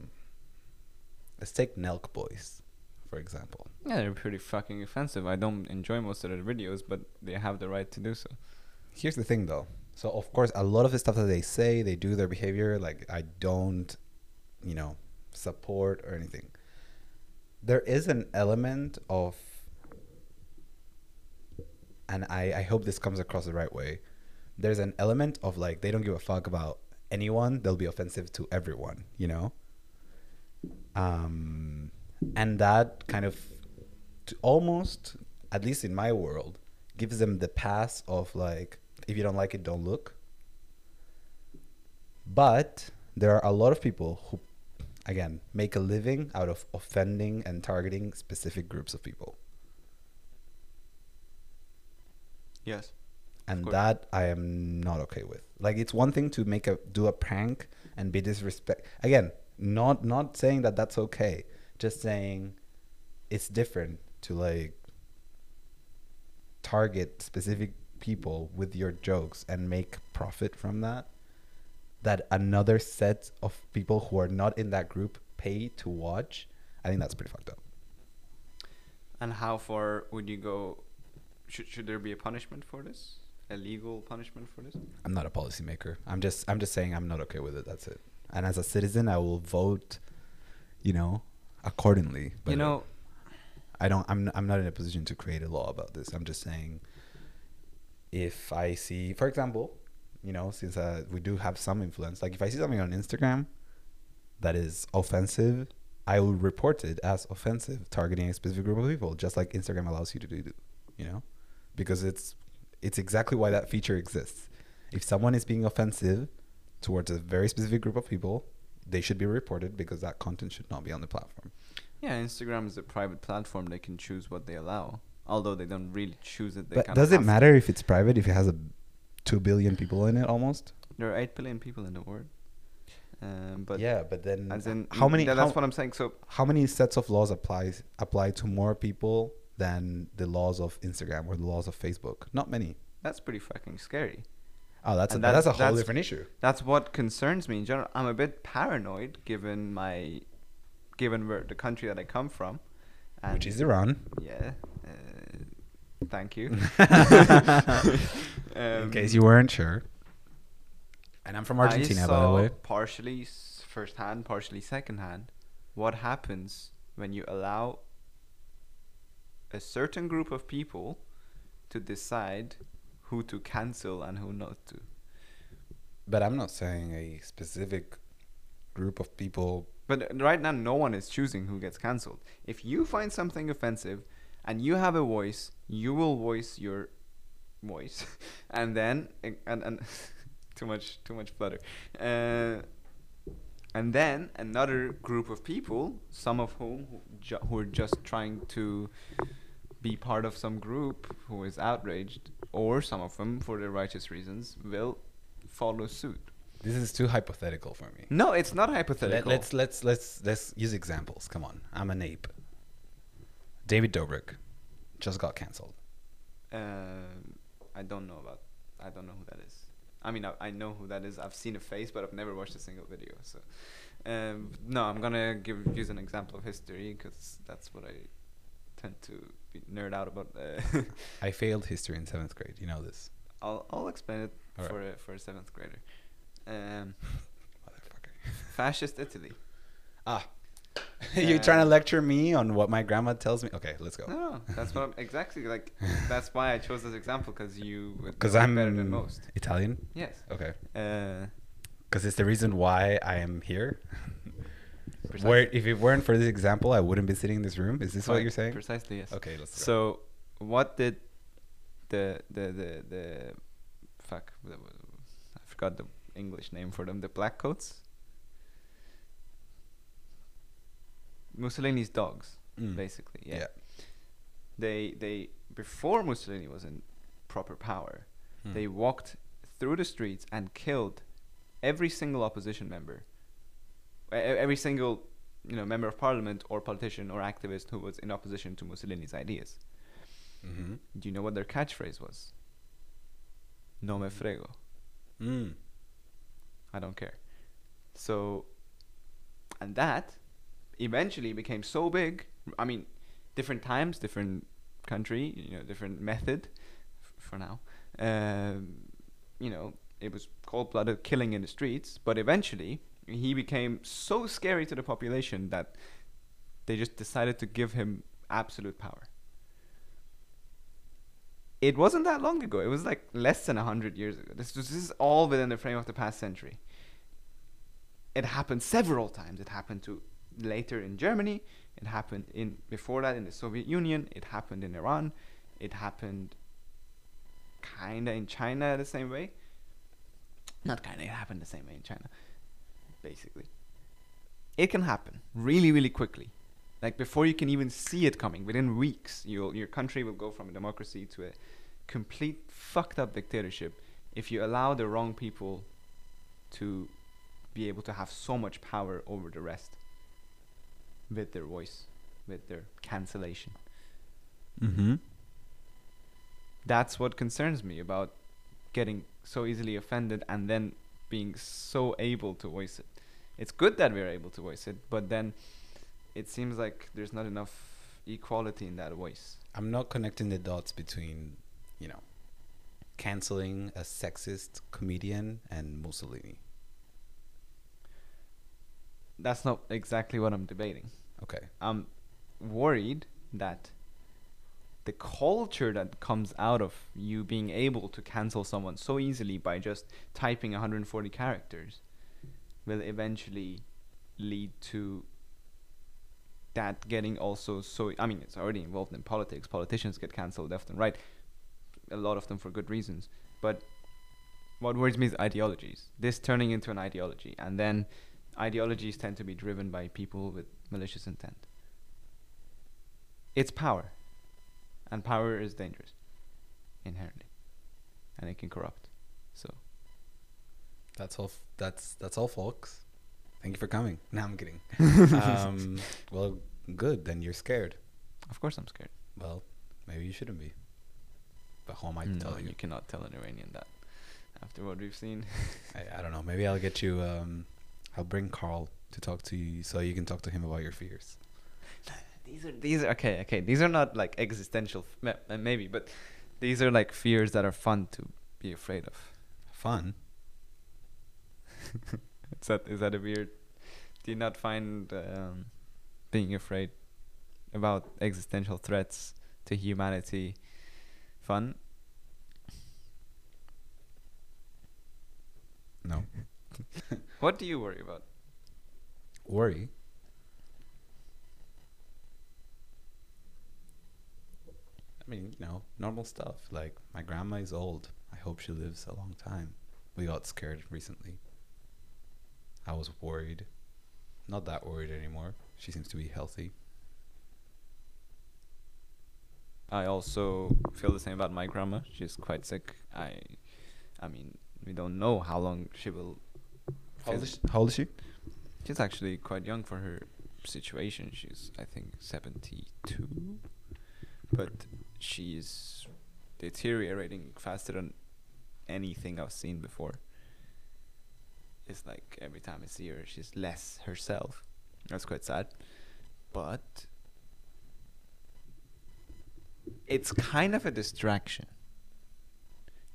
let's take Nelk Boys, for example. Yeah, they're pretty fucking offensive. I don't enjoy most of their videos, but they have the right to do so. Here's the thing, though. So, of course, a lot of the stuff that they say, they do, their behavior, like I don't, you know, support or anything. There is an element of, and I, I hope this comes across the right way. There's an element of like they don't give a fuck about anyone. They'll be offensive to everyone, you know. Um, and that kind of, almost, at least in my world, gives them the pass of like, if you don't like it, don't look. But there are a lot of people who, again, make a living out of offending and targeting specific groups of people. Yes. and that I am not okay with. Like it's one thing to make a do a prank and be disrespect. Again, not not saying that that's okay. Just saying it's different to like target specific people with your jokes and make profit from that. That another set of people who are not in that group pay to watch. I think that's pretty fucked up. And how far would you go? Should should there be a punishment for this? A legal punishment for this? I'm not a policymaker. I'm just I'm just saying I'm not okay with it. That's it. And as a citizen, I will vote, you know, accordingly. But you know, I don't. I'm I'm not in a position to create a law about this. I'm just saying. If I see, for example, you know, since uh, we do have some influence, like if I see something on Instagram that is offensive, I will report it as offensive, targeting a specific group of people, just like Instagram allows you to do. You know, because it's it's exactly why that feature exists. If someone is being offensive towards a very specific group of people, they should be reported because that content should not be on the platform. yeah, Instagram is a private platform. They can choose what they allow. Although they don't really choose it. They But does it matter if it's private if it has a two billion people in it almost? There are eight billion people in the world. Um, but yeah, but then as in how many? that's how, what I'm saying. So how many sets of laws applies apply to more people than the laws of Instagram or the laws of Facebook? Not many. that's pretty fucking scary. Oh, that's a, that's, that's- a whole that's- different issue. That's what concerns me in general. I'm a bit paranoid given my, given where the country that I come from, Which is Iran. Yeah. Uh, thank you. [laughs] [laughs] in Um, case you weren't sure. And I'm from Argentina, by the way. Partially s- first hand, partially second hand. What happens when you allow a certain group of people to decide who to cancel and who not to? But I'm not saying a specific group of people. But uh, right now, no one is choosing who gets cancelled. If you find something offensive and you have a voice, you will voice your voice, [laughs] and then and and [laughs] too much too much flutter. Uh, and then another group of people, some of whom who, who are just trying to be part of some group who is outraged, or some of them for their righteous reasons, will follow suit. This is too hypothetical for me. No, it's not Let, hypothetical. let's let's let's let's use examples. Come on, I'm an ape. David Dobrik just got canceled. Um, I don't know about. I don't know who that is. I mean, I, I know who that is. I've seen a face, but I've never watched a single video. So, um, no, I'm gonna give use an example of history because that's what I tend to be nerd out about. Uh, [laughs] I failed history in seventh grade. You know this, I'll I'll explain it Alright. for a, for a seventh grader. Um, [laughs] motherfucker. fascist Italy. Ah. [laughs] You're trying to Uh, lecture me on what my grandma tells me? Okay, let's go. No, that's what I'm, exactly like. [laughs] That's why I chose this example because you Because I'm better than most. Italian. Yes. Okay. Uh, Because it's the reason why I am here. Where, if it weren't for this example, I wouldn't be sitting in this room. Is this what you're saying? Precisely, yes. Okay, let's go. So, what did the the the the fuck? I forgot the English name for them. The black coats. Mussolini's dogs, Mm. basically. Yeah. Yeah. They they before Mussolini was in proper power, Hmm. they walked through the streets and killed every single opposition member, every single you know member of parliament or politician or activist who was in opposition to Mussolini's ideas. Mm-hmm. Do you know what their catchphrase was? No me frego. Mm. I don't care. So, and that eventually became so big. I mean, different times, different country, you know, different method for now. Um, you know, it was cold blooded killing in the streets, but eventually he became so scary to the population that they just decided to give him absolute power. It wasn't that long ago. It was like less than a hundred years ago. This, was, this is all within the frame of the past century. It happened several times. It happened to later in Germany. It happened in before that in the Soviet Union. It happened in Iran. It happened kinda in China the same way. Not kinda. It happened the same way in China, basically. It can happen really, really quickly. Like before you can even see it coming, within weeks, you'll, your country will go from a democracy to a complete fucked up dictatorship if you allow the wrong people to be able to have so much power over the rest with their voice, with their cancellation. Mm-hmm. That's what concerns me about getting so easily offended and then being so able to voice it. It's good that we're able to voice it, but then it seems like there's not enough equality in that voice. I'm not connecting the dots between, you know, canceling a sexist comedian and Mussolini. That's not exactly what I'm debating. Okay. I'm worried that the culture that comes out of you being able to cancel someone so easily by just typing 140 characters will eventually lead to that getting also so I mean it's already involved in politics politicians get cancelled left and right a lot of them for good reasons but what worries me is ideologies this turning into an ideology and then ideologies tend to be driven by people with malicious intent it's power and power is dangerous inherently and it can corrupt so That's all. F- that's that's all, folks. Thank you for coming. No, I'm kidding. [laughs] um, well, good. Then you're scared. of course i'm scared Well, maybe you shouldn't be. But how am I no, to tell you? you cannot tell an iranian that after what we've seen I, I don't know. Maybe I'll get you. Um, I'll bring Carl to talk to you, so you can talk to him about your fears. these are these are okay okay these are not like existential f- maybe but these are like fears that are fun to be afraid of Fun. [laughs] is that is that a weird do you not find um, being afraid about existential threats to humanity fun No. [laughs] what do you worry about Worry. I mean, you know, normal stuff. Like my grandma is old. I hope she lives a long time. We got scared recently. I was worried. Not that worried anymore. She seems to be healthy. I also feel the same about my grandma. She's quite sick. I, I mean, we don't know how long she will. How old, is she? How old is she? She's actually quite young for her situation. She's, I think, 72. But she's deteriorating faster than anything I've seen before. It's like every time I see her, she's less herself. That's quite sad. But it's kind of a distraction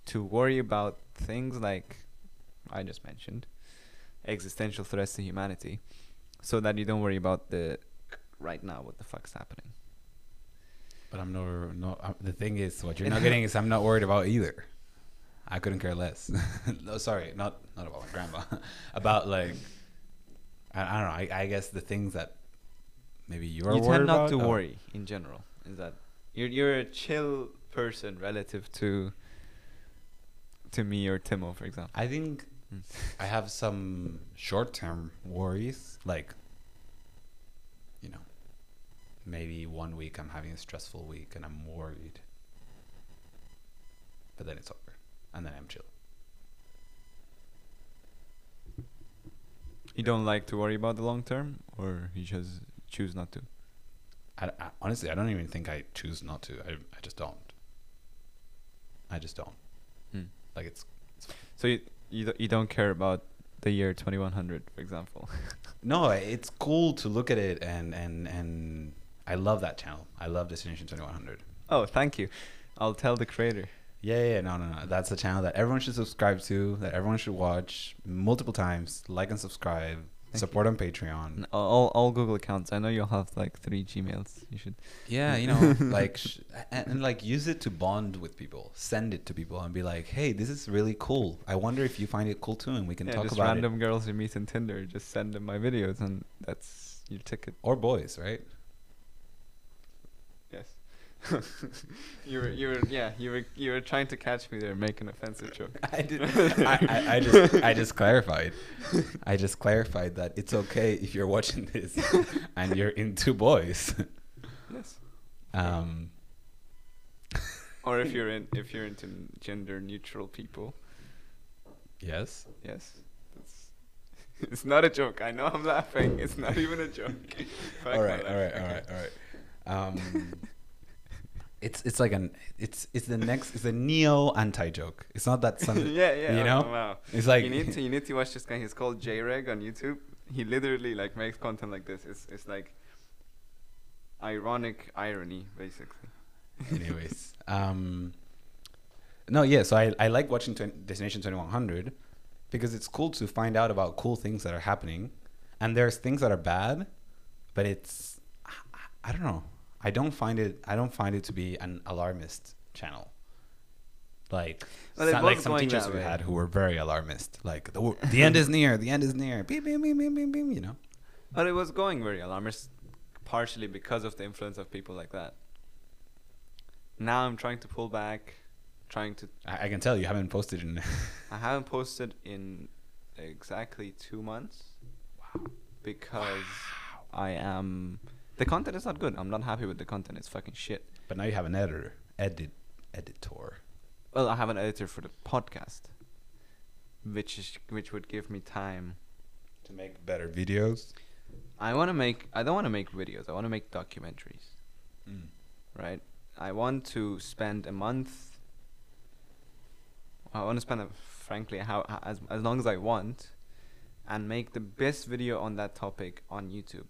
to worry about things like I just mentioned existential threats to humanity, so that you don't worry about the right now what the fuck's happening. But I'm no, no. uh, the thing is, what you're not getting is I'm not worried about either. I couldn't care less. [laughs] no, sorry, not not about my grandma. [laughs] about like, I, I don't know. I, I guess the things that maybe you're worried about. you tend not about. to oh, worry in general. Is that you're you're a chill person relative to to me or Timo, for example. I think. I have some short-term worries, like you know, maybe one week I'm having a stressful week and I'm worried, but then it's over, and then I'm chill. You don't like to worry about the long term, or you just choose not to. I, I- honestly, I don't even think I choose not to. I, I just don't. I just don't. Hmm. Like it's So you you, do- you don't care about the year 2100, for example. [laughs] no, it's cool to look at it and and and I love that channel. I love Destination Twenty One Hundred. oh, thank you. I'll tell the creator. Yeah, yeah, yeah, no, no, no. That's a channel that everyone should subscribe to. That everyone should watch multiple times. Like and subscribe. Thank support on Patreon. All all Google accounts. I know you'll have like three Gmails. You should. Yeah, you know, [laughs] like sh- and, and like use it to bond with people. Send it to people and be like, "Hey, this is really cool. I wonder if you find it cool too, and we can yeah, talk just about random it." girls you meet on Tinder. Just send them my videos, and that's your ticket. Or boys, right? Yes. [laughs] you were you were yeah you were you were trying to catch me there, make an offensive joke. [laughs] I did. I, I, I just I just clarified. I just clarified that it's okay if you're watching this [laughs] and you're into boys. Yes. Um, Or if you're in if you're into gender neutral people. yes. Yes. That's it's not a joke. I know I'm laughing. It's not even a joke. Fuck all my right, all life. right, all right, all right. Um, it's it's like an it's it's the next it's a neo anti joke. It's not that some [laughs] yeah, yeah. you oh, know. Wow. It's like you need to you need to watch this guy. He's called JReg on YouTube. He literally like makes content like this. It's it's like ironic irony, basically. Anyways, [laughs] um, no, yeah. So I I like watching 20, Destination Twenty One Hundred because it's cool to find out about cool things that are happening, and there's things that are bad, but it's I, I don't know. I don't find it. I don't find it to be an alarmist channel. Like, Well, so- like some teachers we had who were very alarmist. Like the, the end is near. The end is near. Beep beep beep beep beep beep. You know. But it was going very alarmist, partially because of the influence of people like that. Now I'm trying to pull back, trying to. I, I can tell you haven't posted in. [laughs] I haven't posted in exactly two months. wow. Because wow. I am. The content is not good. I'm not happy with the content. It's fucking shit. But now you have an editor. Edit editor. Well, I have an editor for the podcast, which is which would give me time. To make better videos. I want to make. I don't want to make videos. I want to make documentaries. Mm. right? I want to spend a month. I want to spend, a, frankly, how as as long as I want, and make the best video on that topic on YouTube.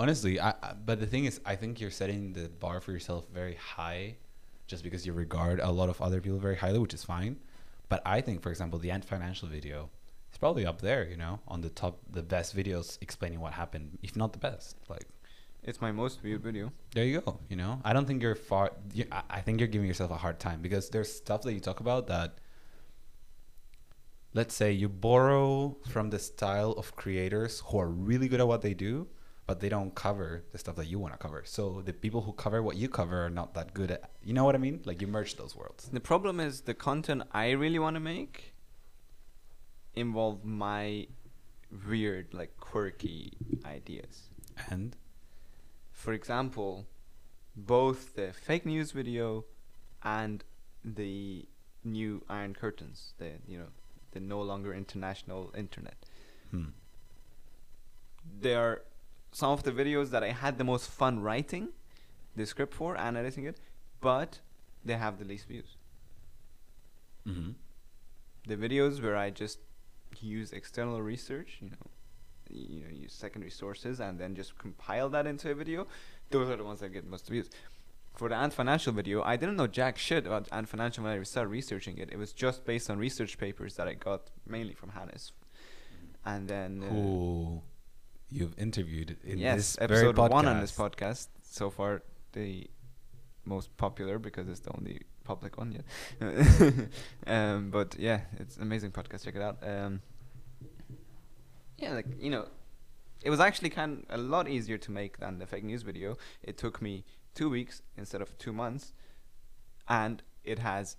Honestly, I, I but the thing is, I think you're setting the bar for yourself very high, just because you regard a lot of other people very highly, which is fine. But I think, for example, the Ant Financial video is probably up there, you know, on the top, the best videos explaining what happened, if not the best. Like, It's my most viewed video. there you go. You know, I don't think you're far. You, I, I think you're giving yourself a hard time because there's stuff that you talk about that. Let's say you borrow from the style of creators who are really good at what they do, but they don't cover the stuff that you want to cover. So the people who cover what you cover are not that good at. You know what I mean? Like you merge those worlds. The problem is the content I really want to make involve my weird, like quirky ideas. And For example, both the fake news video and the new Iron Curtains, the you know, the no longer international internet. hmm, They are some of the videos that I had the most fun writing the script for and editing it, but they have the least views. hmm The videos where I just use external research, you know, you know, use secondary sources and then just compile that into a video, those are the ones that get most views. for the Ant Financial video, I didn't know jack shit about Ant Financial when I started researching it. It was just based on research papers that I got mainly from Hannes. And then uh, you've interviewed in yes, this very episode podcast. one on this podcast so far, the most popular because it's the only public one yet. [laughs] um, but yeah, it's an amazing podcast. Check it out. Um, yeah, like you know, it was actually kind of a lot easier to make than the fake news video. It took me two weeks instead of two months, and it has,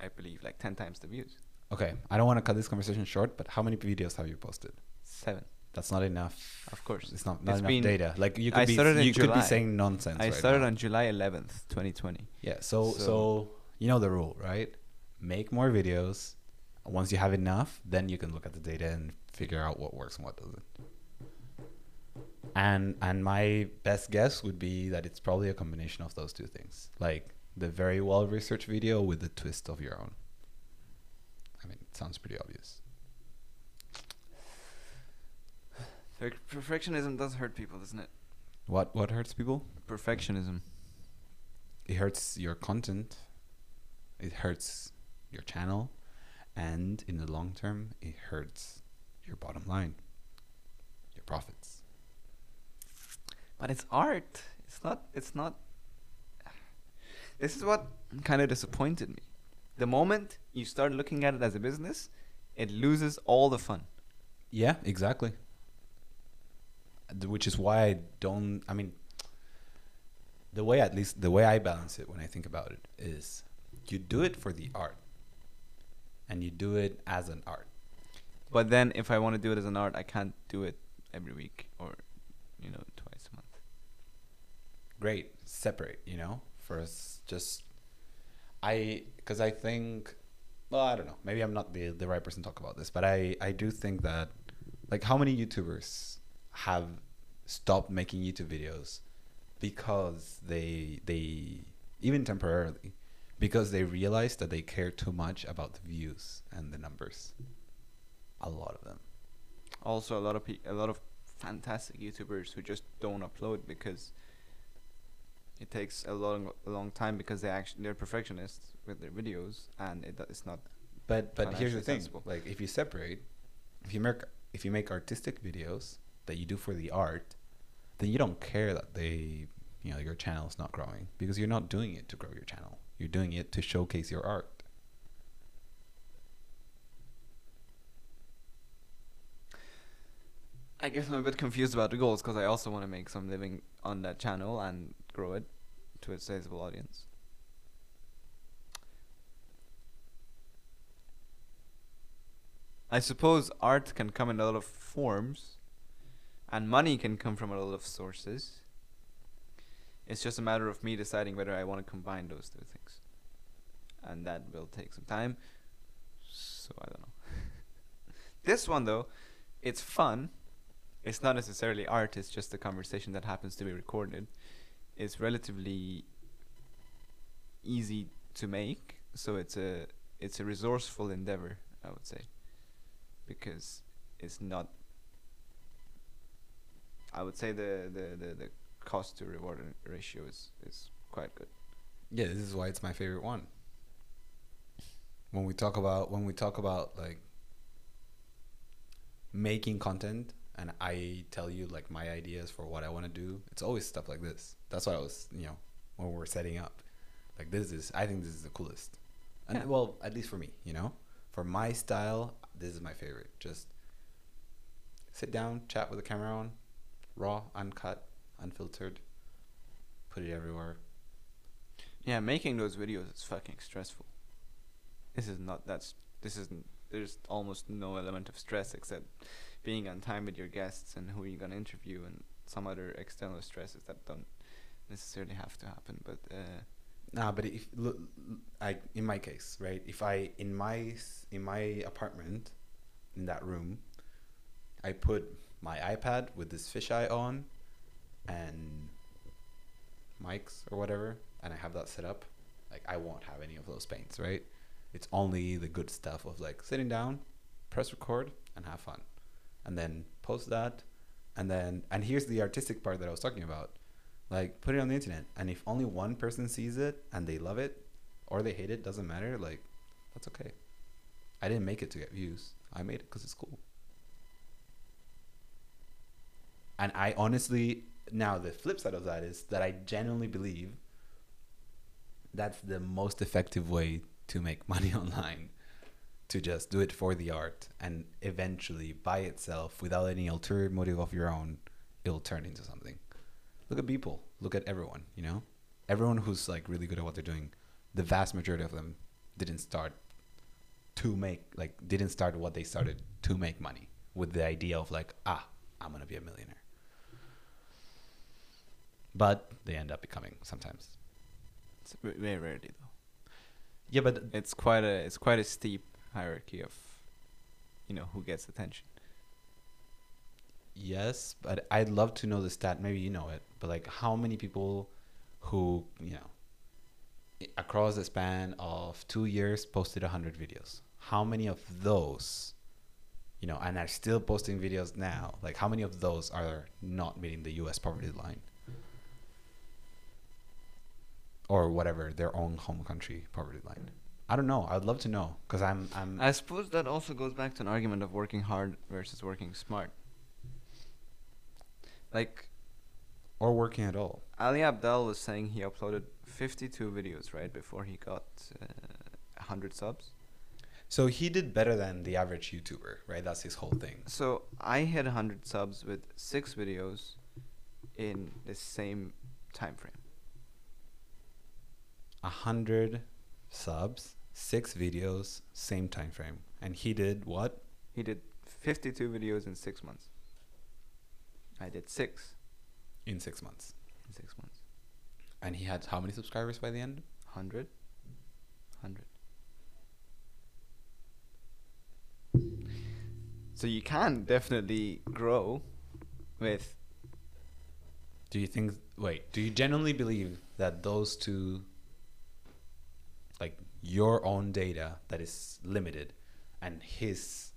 I believe, like ten times the views. Okay, I don't want to cut this conversation short, but how many videos have you posted? Seven, That's not enough. of course. It's not, not It's enough been- data. Like you I could be started in you could be saying nonsense. I right started now. on July eleventh, twenty twenty. Yeah. So, so So- you know the rule, right? Make more videos. Once you have enough, then you can look at the data and figure out what works and what doesn't. And and my best guess would be that it's probably a combination of those two things, like the very well researched video with the twist of your own. I mean, it sounds pretty obvious. Perfec- Perfectionism does hurt people, doesn't it? What what hurts people? Perfectionism. it hurts your content it hurts your channel and in the long term it hurts your bottom line your profits But it's art. It's not. It's not. This is what kind of disappointed me. The moment you start looking at it as a business, it loses all the fun. yeah exactly which is why i don't i mean the way at least the way i balance it when i think about it is you do it for the art and you do it as an art. But then, if I want to do it as an art, I can't do it every week or, you know, twice a month. great. Separate you know first just i because i think well i don't know. Maybe i'm not the the right person to talk about this but i i do think that like how many youtubers have stopped making youtube videos because they they even temporarily because they realized that they care too much about the views and the numbers. A lot of them. Also, a lot of pe- a lot of fantastic YouTubers who just don't upload because it takes a long a long time because they actually they're perfectionists with their videos and it it's not But but here's the thing: sensible. like if you separate, if you make if you make artistic videos that you do for the art, then you don't care that they you know your channel is not growing because you're not doing it to grow your channel. You're doing it to showcase your art. I guess I'm a bit confused about the goals because I also want to make some living on that channel and grow it to a sizable audience. I suppose art can come in a lot of forms, and money can come from a lot of sources. It's just a matter of me deciding whether I want to combine those two things, and that will take some time. So I don't know. [laughs] this one though, it's fun it's not necessarily art it's just a conversation that happens to be recorded it's relatively easy to make so it's a it's a resourceful endeavor i would say because it's not i would say the the the, the cost to reward ratio is is quite good Yeah, this is why it's my favorite one. When we talk about when we talk about like making content and I tell you like my ideas for what I want to do, it's always stuff like this. That's what I was, you know, when we're setting up. Like this is I think this is the coolest. And Yeah. well, at least for me, you know. For my style, this is my favorite. Just sit down, chat with the camera on, raw, uncut, unfiltered, put it everywhere. yeah making those videos is fucking stressful this is not that's this isn't there's almost no element of stress except being on time with your guests and who you're gonna interview and some other external stresses that don't necessarily have to happen but uh Nah, but if look, I in my case, right? If I in my in my apartment, in that room, I put my iPad with this fisheye on, and mics or whatever, and I have that set up, like I won't have any of those pains, right? It's only the good stuff of like sitting down, press record, and have fun, and then post that, and then and here's the artistic part that I was talking about. Like put it on the internet, and if only one person sees it and they love it, or they hate it, doesn't matter. Like that's okay. I didn't make it to get views. I made it because it's cool. And I honestly, now the flip side of that is that I genuinely believe that's the most effective way to make [laughs] money online. To just do it for the art and eventually by itself, without any ulterior motive of your own, it'll turn into something. Look at people. Look at everyone, you know? Everyone who's like really good at what they're doing, the vast majority of them didn't start to make like didn't start what they started to make money with the idea of like, ah, I'm gonna be a millionaire. But they end up becoming sometimes. It's very rarely though. Yeah, but It's quite a it's quite a steep hierarchy of, you know, who gets attention. Yes, but I'd love to know the stat. Maybe you know it, but like how many people who you know across the span of two years posted hundred videos? How many of those, you know, and are still posting videos now? Like how many of those are not meeting the U.S. poverty line, or whatever their own home country poverty line? I don't know. I'd love to know because I'm I'm I suppose that also goes back to an argument of working hard versus working smart. Like or working at all. Ali Abdaal was saying he uploaded 52 videos right before he got uh, 100 subs. So he did better than the average YouTuber, right? That's his whole thing. So I hit 100 subs with six videos in the same time frame. A hundred subs, six videos, same time frame, and he did what? He did 52 videos in six months. I did six In six months, in six months. and he had how many subscribers by the end? 100? 100. So you can definitely grow with Do you think? Wait, do you genuinely believe that those two, your own data that is limited, and his,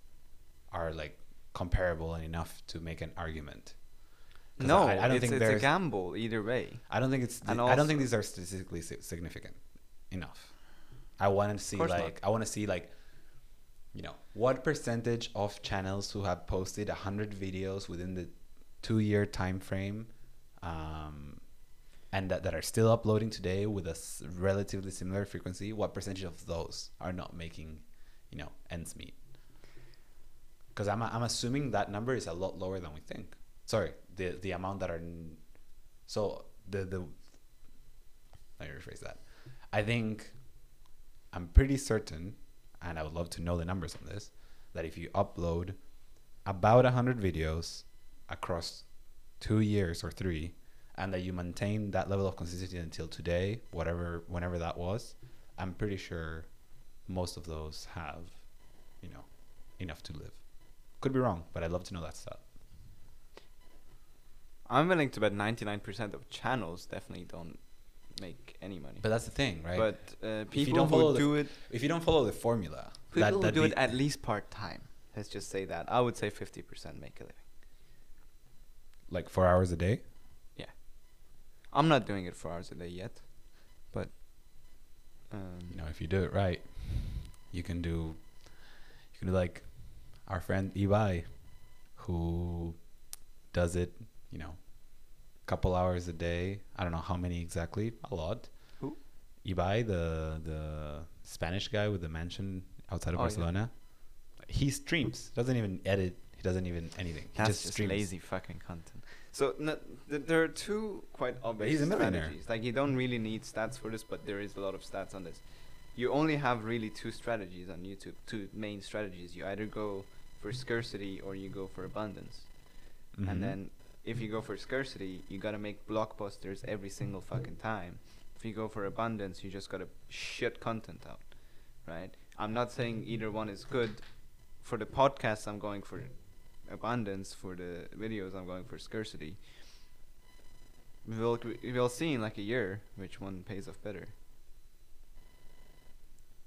are like comparable and enough to make an argument. no, I, I don't it's, think it's a gamble either way. I don't think it's. And I don't think these are statistically si- significant enough. I want to see like I want to see like, you know, what percentage of channels who have posted hundred videos within the two-year time frame, um, and that, that are still uploading today with a relatively similar frequency. What percentage of those are not making, you know, ends meet? Because I'm I'm assuming that number is a lot lower than we think. Sorry, the the amount that are so the the let me rephrase that. I think I'm pretty certain, and I would love to know the numbers on this, that if you upload about hundred videos across two years or three, and that you maintain that level of consistency until today, whatever whenever that was, I'm pretty sure most of those have, you know, enough to live. Could be wrong, but I'd love to know that stat. I'm willing to bet 99% of channels definitely don't make any money. But that's the thing, right? But uh, If you people don't follow who the- do it, if you don't follow the formula, people that, do it at least part time. Let's just say that. I would say 50% make a living. like four hours a day. I'm not doing it for hours a day yet, but um, you know, if you do it right, you can do, you can do like our friend Ibai, who does it, you know, a couple hours a day. I don't know how many exactly, a lot. Who? Ibai, the the Spanish guy with the mansion outside of Oh, yeah. Barcelona. He streams, doesn't even edit. He doesn't even anything. He that's just just streams. lazy fucking content. So n- th- there are two quite obvious he's a millionaire. strategies. Like you don't really need stats for this, but there is a lot of stats on this. You only have really two strategies on YouTube. Two main strategies. You either go for scarcity or you go for abundance. Mhm. And then if you go for scarcity, you gotta make blockbusters every single fucking time. If you go for abundance, you just gotta shit content out, right? I'm not saying either one is good. For the podcast, I'm going for abundance. For the videos, I'm going for scarcity. We'll we'll see in like a year which one pays off better.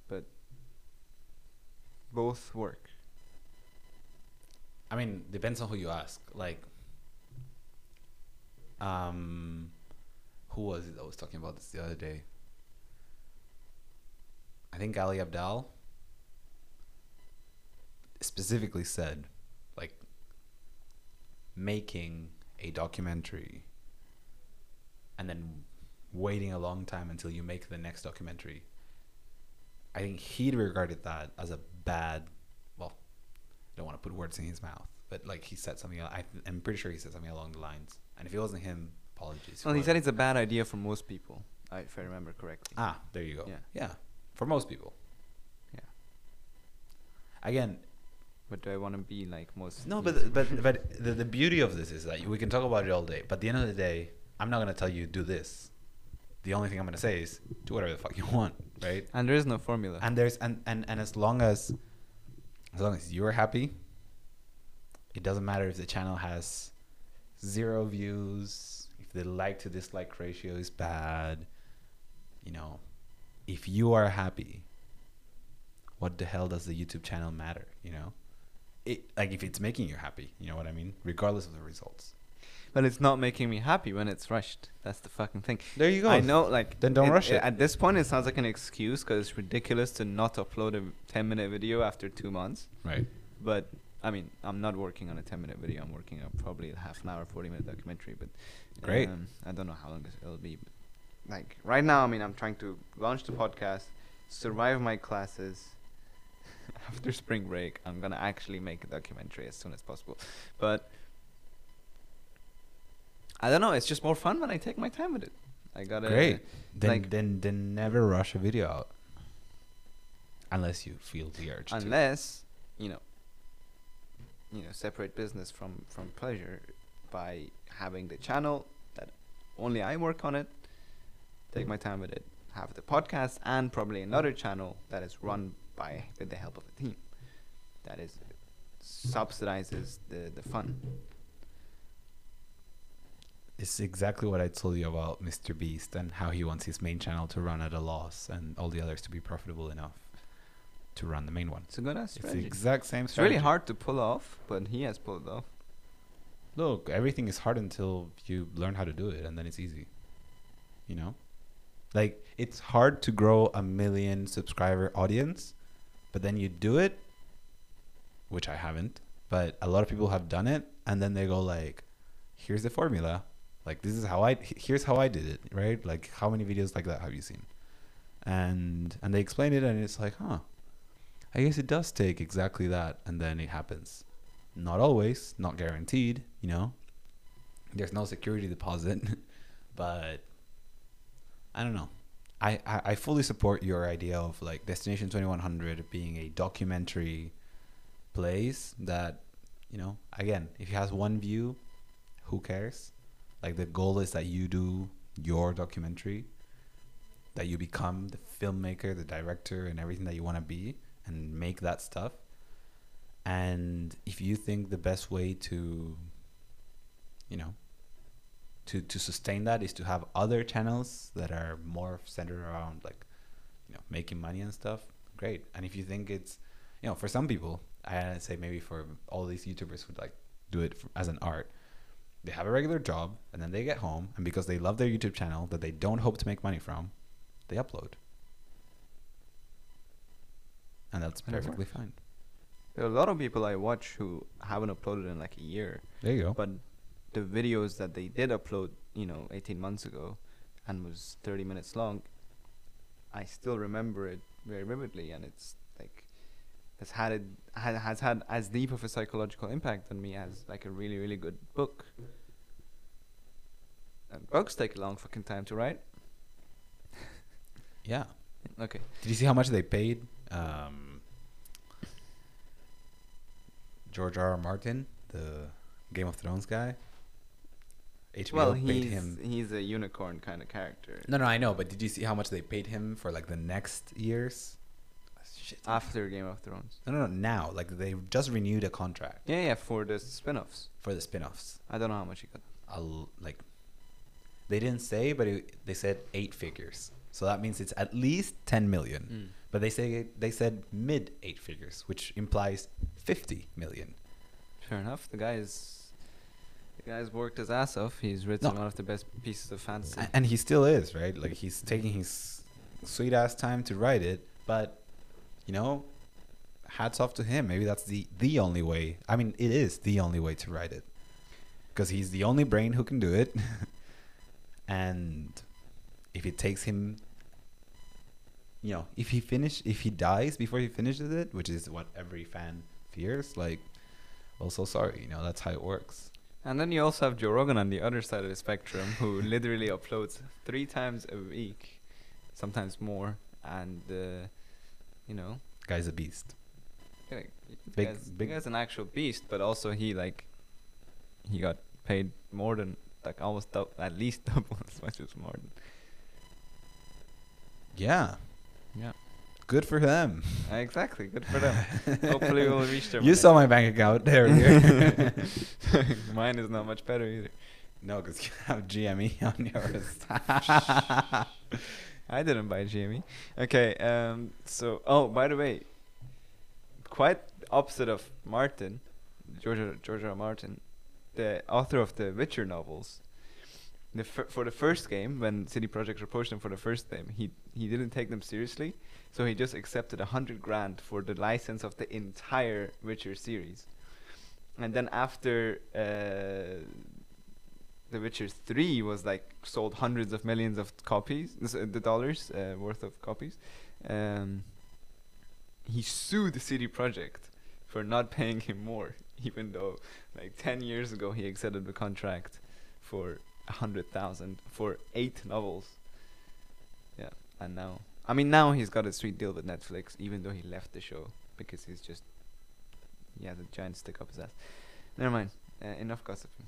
But both work. I mean, depends on who you ask. Like, um, who was it that was talking about this the other day? I think Ali Abdaal specifically said, making a documentary and then waiting a long time until you make the next documentary. I think he'd regarded that as a bad. Well, I don't want to put words in his mouth, but like he said something. I, I'm pretty sure he said something along the lines. And if it wasn't him, apologies. Well, he said it's a bad idea for most people, if I remember correctly. Ah, there you go. Yeah. Yeah. For most people. Yeah. Again, But do I want to be like most? no, but but but the, the beauty of this is that we can talk about it all day. But at the end of the day, I'm not gonna tell you do this. The only thing I'm gonna say is do whatever the fuck you want, right? and there is no formula. And there's and, and and as long as as long as you're happy, it doesn't matter if the channel has zero views, if the like to dislike ratio is bad, you know, if you are happy, what the hell does the YouTube channel matter, you know? It like if it's making you happy, you know what I mean? Regardless of the results. But it's not making me happy when it's rushed. That's the fucking thing. There you go. I know, like. Then don't rush it. At this point, it sounds like an excuse because it's ridiculous to not upload a 10 minute video after two months. Right. But, I mean, I'm not working on a 10 minute video. I'm working on probably a half an hour, 40 minute documentary. But. Great. Um, I don't know how long it'll be. But, like, right now, I mean, I'm trying to launch the podcast, survive my classes. [laughs] After spring break, I'm gonna actually make a documentary as soon as possible. But I don't know. It's just more fun when I take my time with it. I gotta Great. Then like- then then never rush a video out. Unless you feel the urge to. unless you know you know separate business from from pleasure by having the channel that only I work on it. Take my time with it. Have the podcast and probably another channel that is run by with the help of a team. That is subsidizes the the fun. It's exactly what I told you about Mr. Beast and how he wants his main channel to run at a loss and all the others to be profitable enough to run the main one. It's a good ass It's the exact same strategy. It's really hard to pull off, but he has pulled off. Look, everything is hard until you learn how to do it and then it's easy. You know? Like it's hard to grow a million subscriber audience, but then you do it, which I haven't, but a lot of people have done it and then they go like, here's the formula. Like this is how I here's how I did it, right? Like how many videos like that have you seen? And and they explain it and it's like, huh. I guess it does take exactly that and then it happens. Not always, not guaranteed, you know. There's no security deposit, [laughs] but I don't know. I, I, fully support your idea of like Destination 2100 being a documentary place that, you know, again, if it has one view, who cares? Like the goal is that you do your documentary, that you become the filmmaker, the director, and everything that you want to be, and make that stuff. And if you think the best way to, you know, to to sustain that is to have other channels that are more centered around like, you know, making money and stuff, great. And if you think it's, you know, for some people, I say maybe for all these YouTubers who like do it for, as an art, they have a regular job and then they get home and because they love their YouTube channel that they don't hope to make money from, they upload. And that's And perfectly fine. There are a lot of people I watch who haven't uploaded in like a year. There you go. But the videos that they did upload, you know, 18 months ago and was 30 minutes long, I still remember it very vividly and it's like has had it ha- has had as deep of a psychological impact on me as like a really really good book. And books take a long fucking time to write. yeah. Okay. Did you see how much they paid um, George R. R. Martin, the Game of Thrones guy? HBO well, paid he's him. he's a unicorn kind of character. No, no, I know, but did you see how much they paid him for like the next years? Shit. After Game of Thrones. No, no, no. Now, like they just renewed a contract Yeah, yeah, for the spin-offs. for the spin-offs. I don't know how much he got. I'll like. They didn't say, but it, they said eight figures. So that means it's at least ten million. Hmm. But they say they said mid eight figures, which implies fifty million. Fair enough. The guy is The guy's worked his ass off. He's written No. one of the best pieces of fantasy. And he still is right like he's taking his sweet ass time to write it but you know hats off to him maybe that's the the only way i mean it is the only way to write it because he's the only brain who can do it [laughs] and if it takes him you know if he finish if he dies before he finishes it which is what every fan fears like well so sorry you know that's how it works And then you also have Joe Rogan on the other side of the spectrum, who [laughs] literally uploads three times a week, sometimes more, and uh, you know, guy's a beast like, Big- guy's, big- guy's an actual beast. But also he like, he got paid more than like almost dou- at least [laughs] double as much as Martin. Yeah, good for them exactly. Good for them. Hopefully we'll reach [laughs] their. You saw my bank account earlier. [laughs] Mine is not much better either. no, because you have GME [laughs] on yours. I didn't buy GME. Okay, um, so oh, by the way, quite opposite of Martin, George George R. Martin, the author of the Witcher novels. The for the first game, when CD Projekt approached him for the first game, he he didn't take them seriously, so he just accepted a hundred grand for the license of the entire Witcher series. And then after uh, The Witcher 3 was like sold hundreds of millions of copies, uh, the dollars uh, worth of copies. Um, he sued the CD Projekt for not paying him more, [laughs] even though like 10 years ago he accepted the contract for a hundred thousand for eight novels. Yeah, and now I mean now he's got a sweet deal with Netflix, even though he left the show because he's just he has a giant stick up his ass. Never mind. Uh, enough gossiping.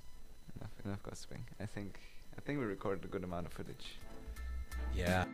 Enough, enough gossiping. I think I think we recorded a good amount of footage. yeah.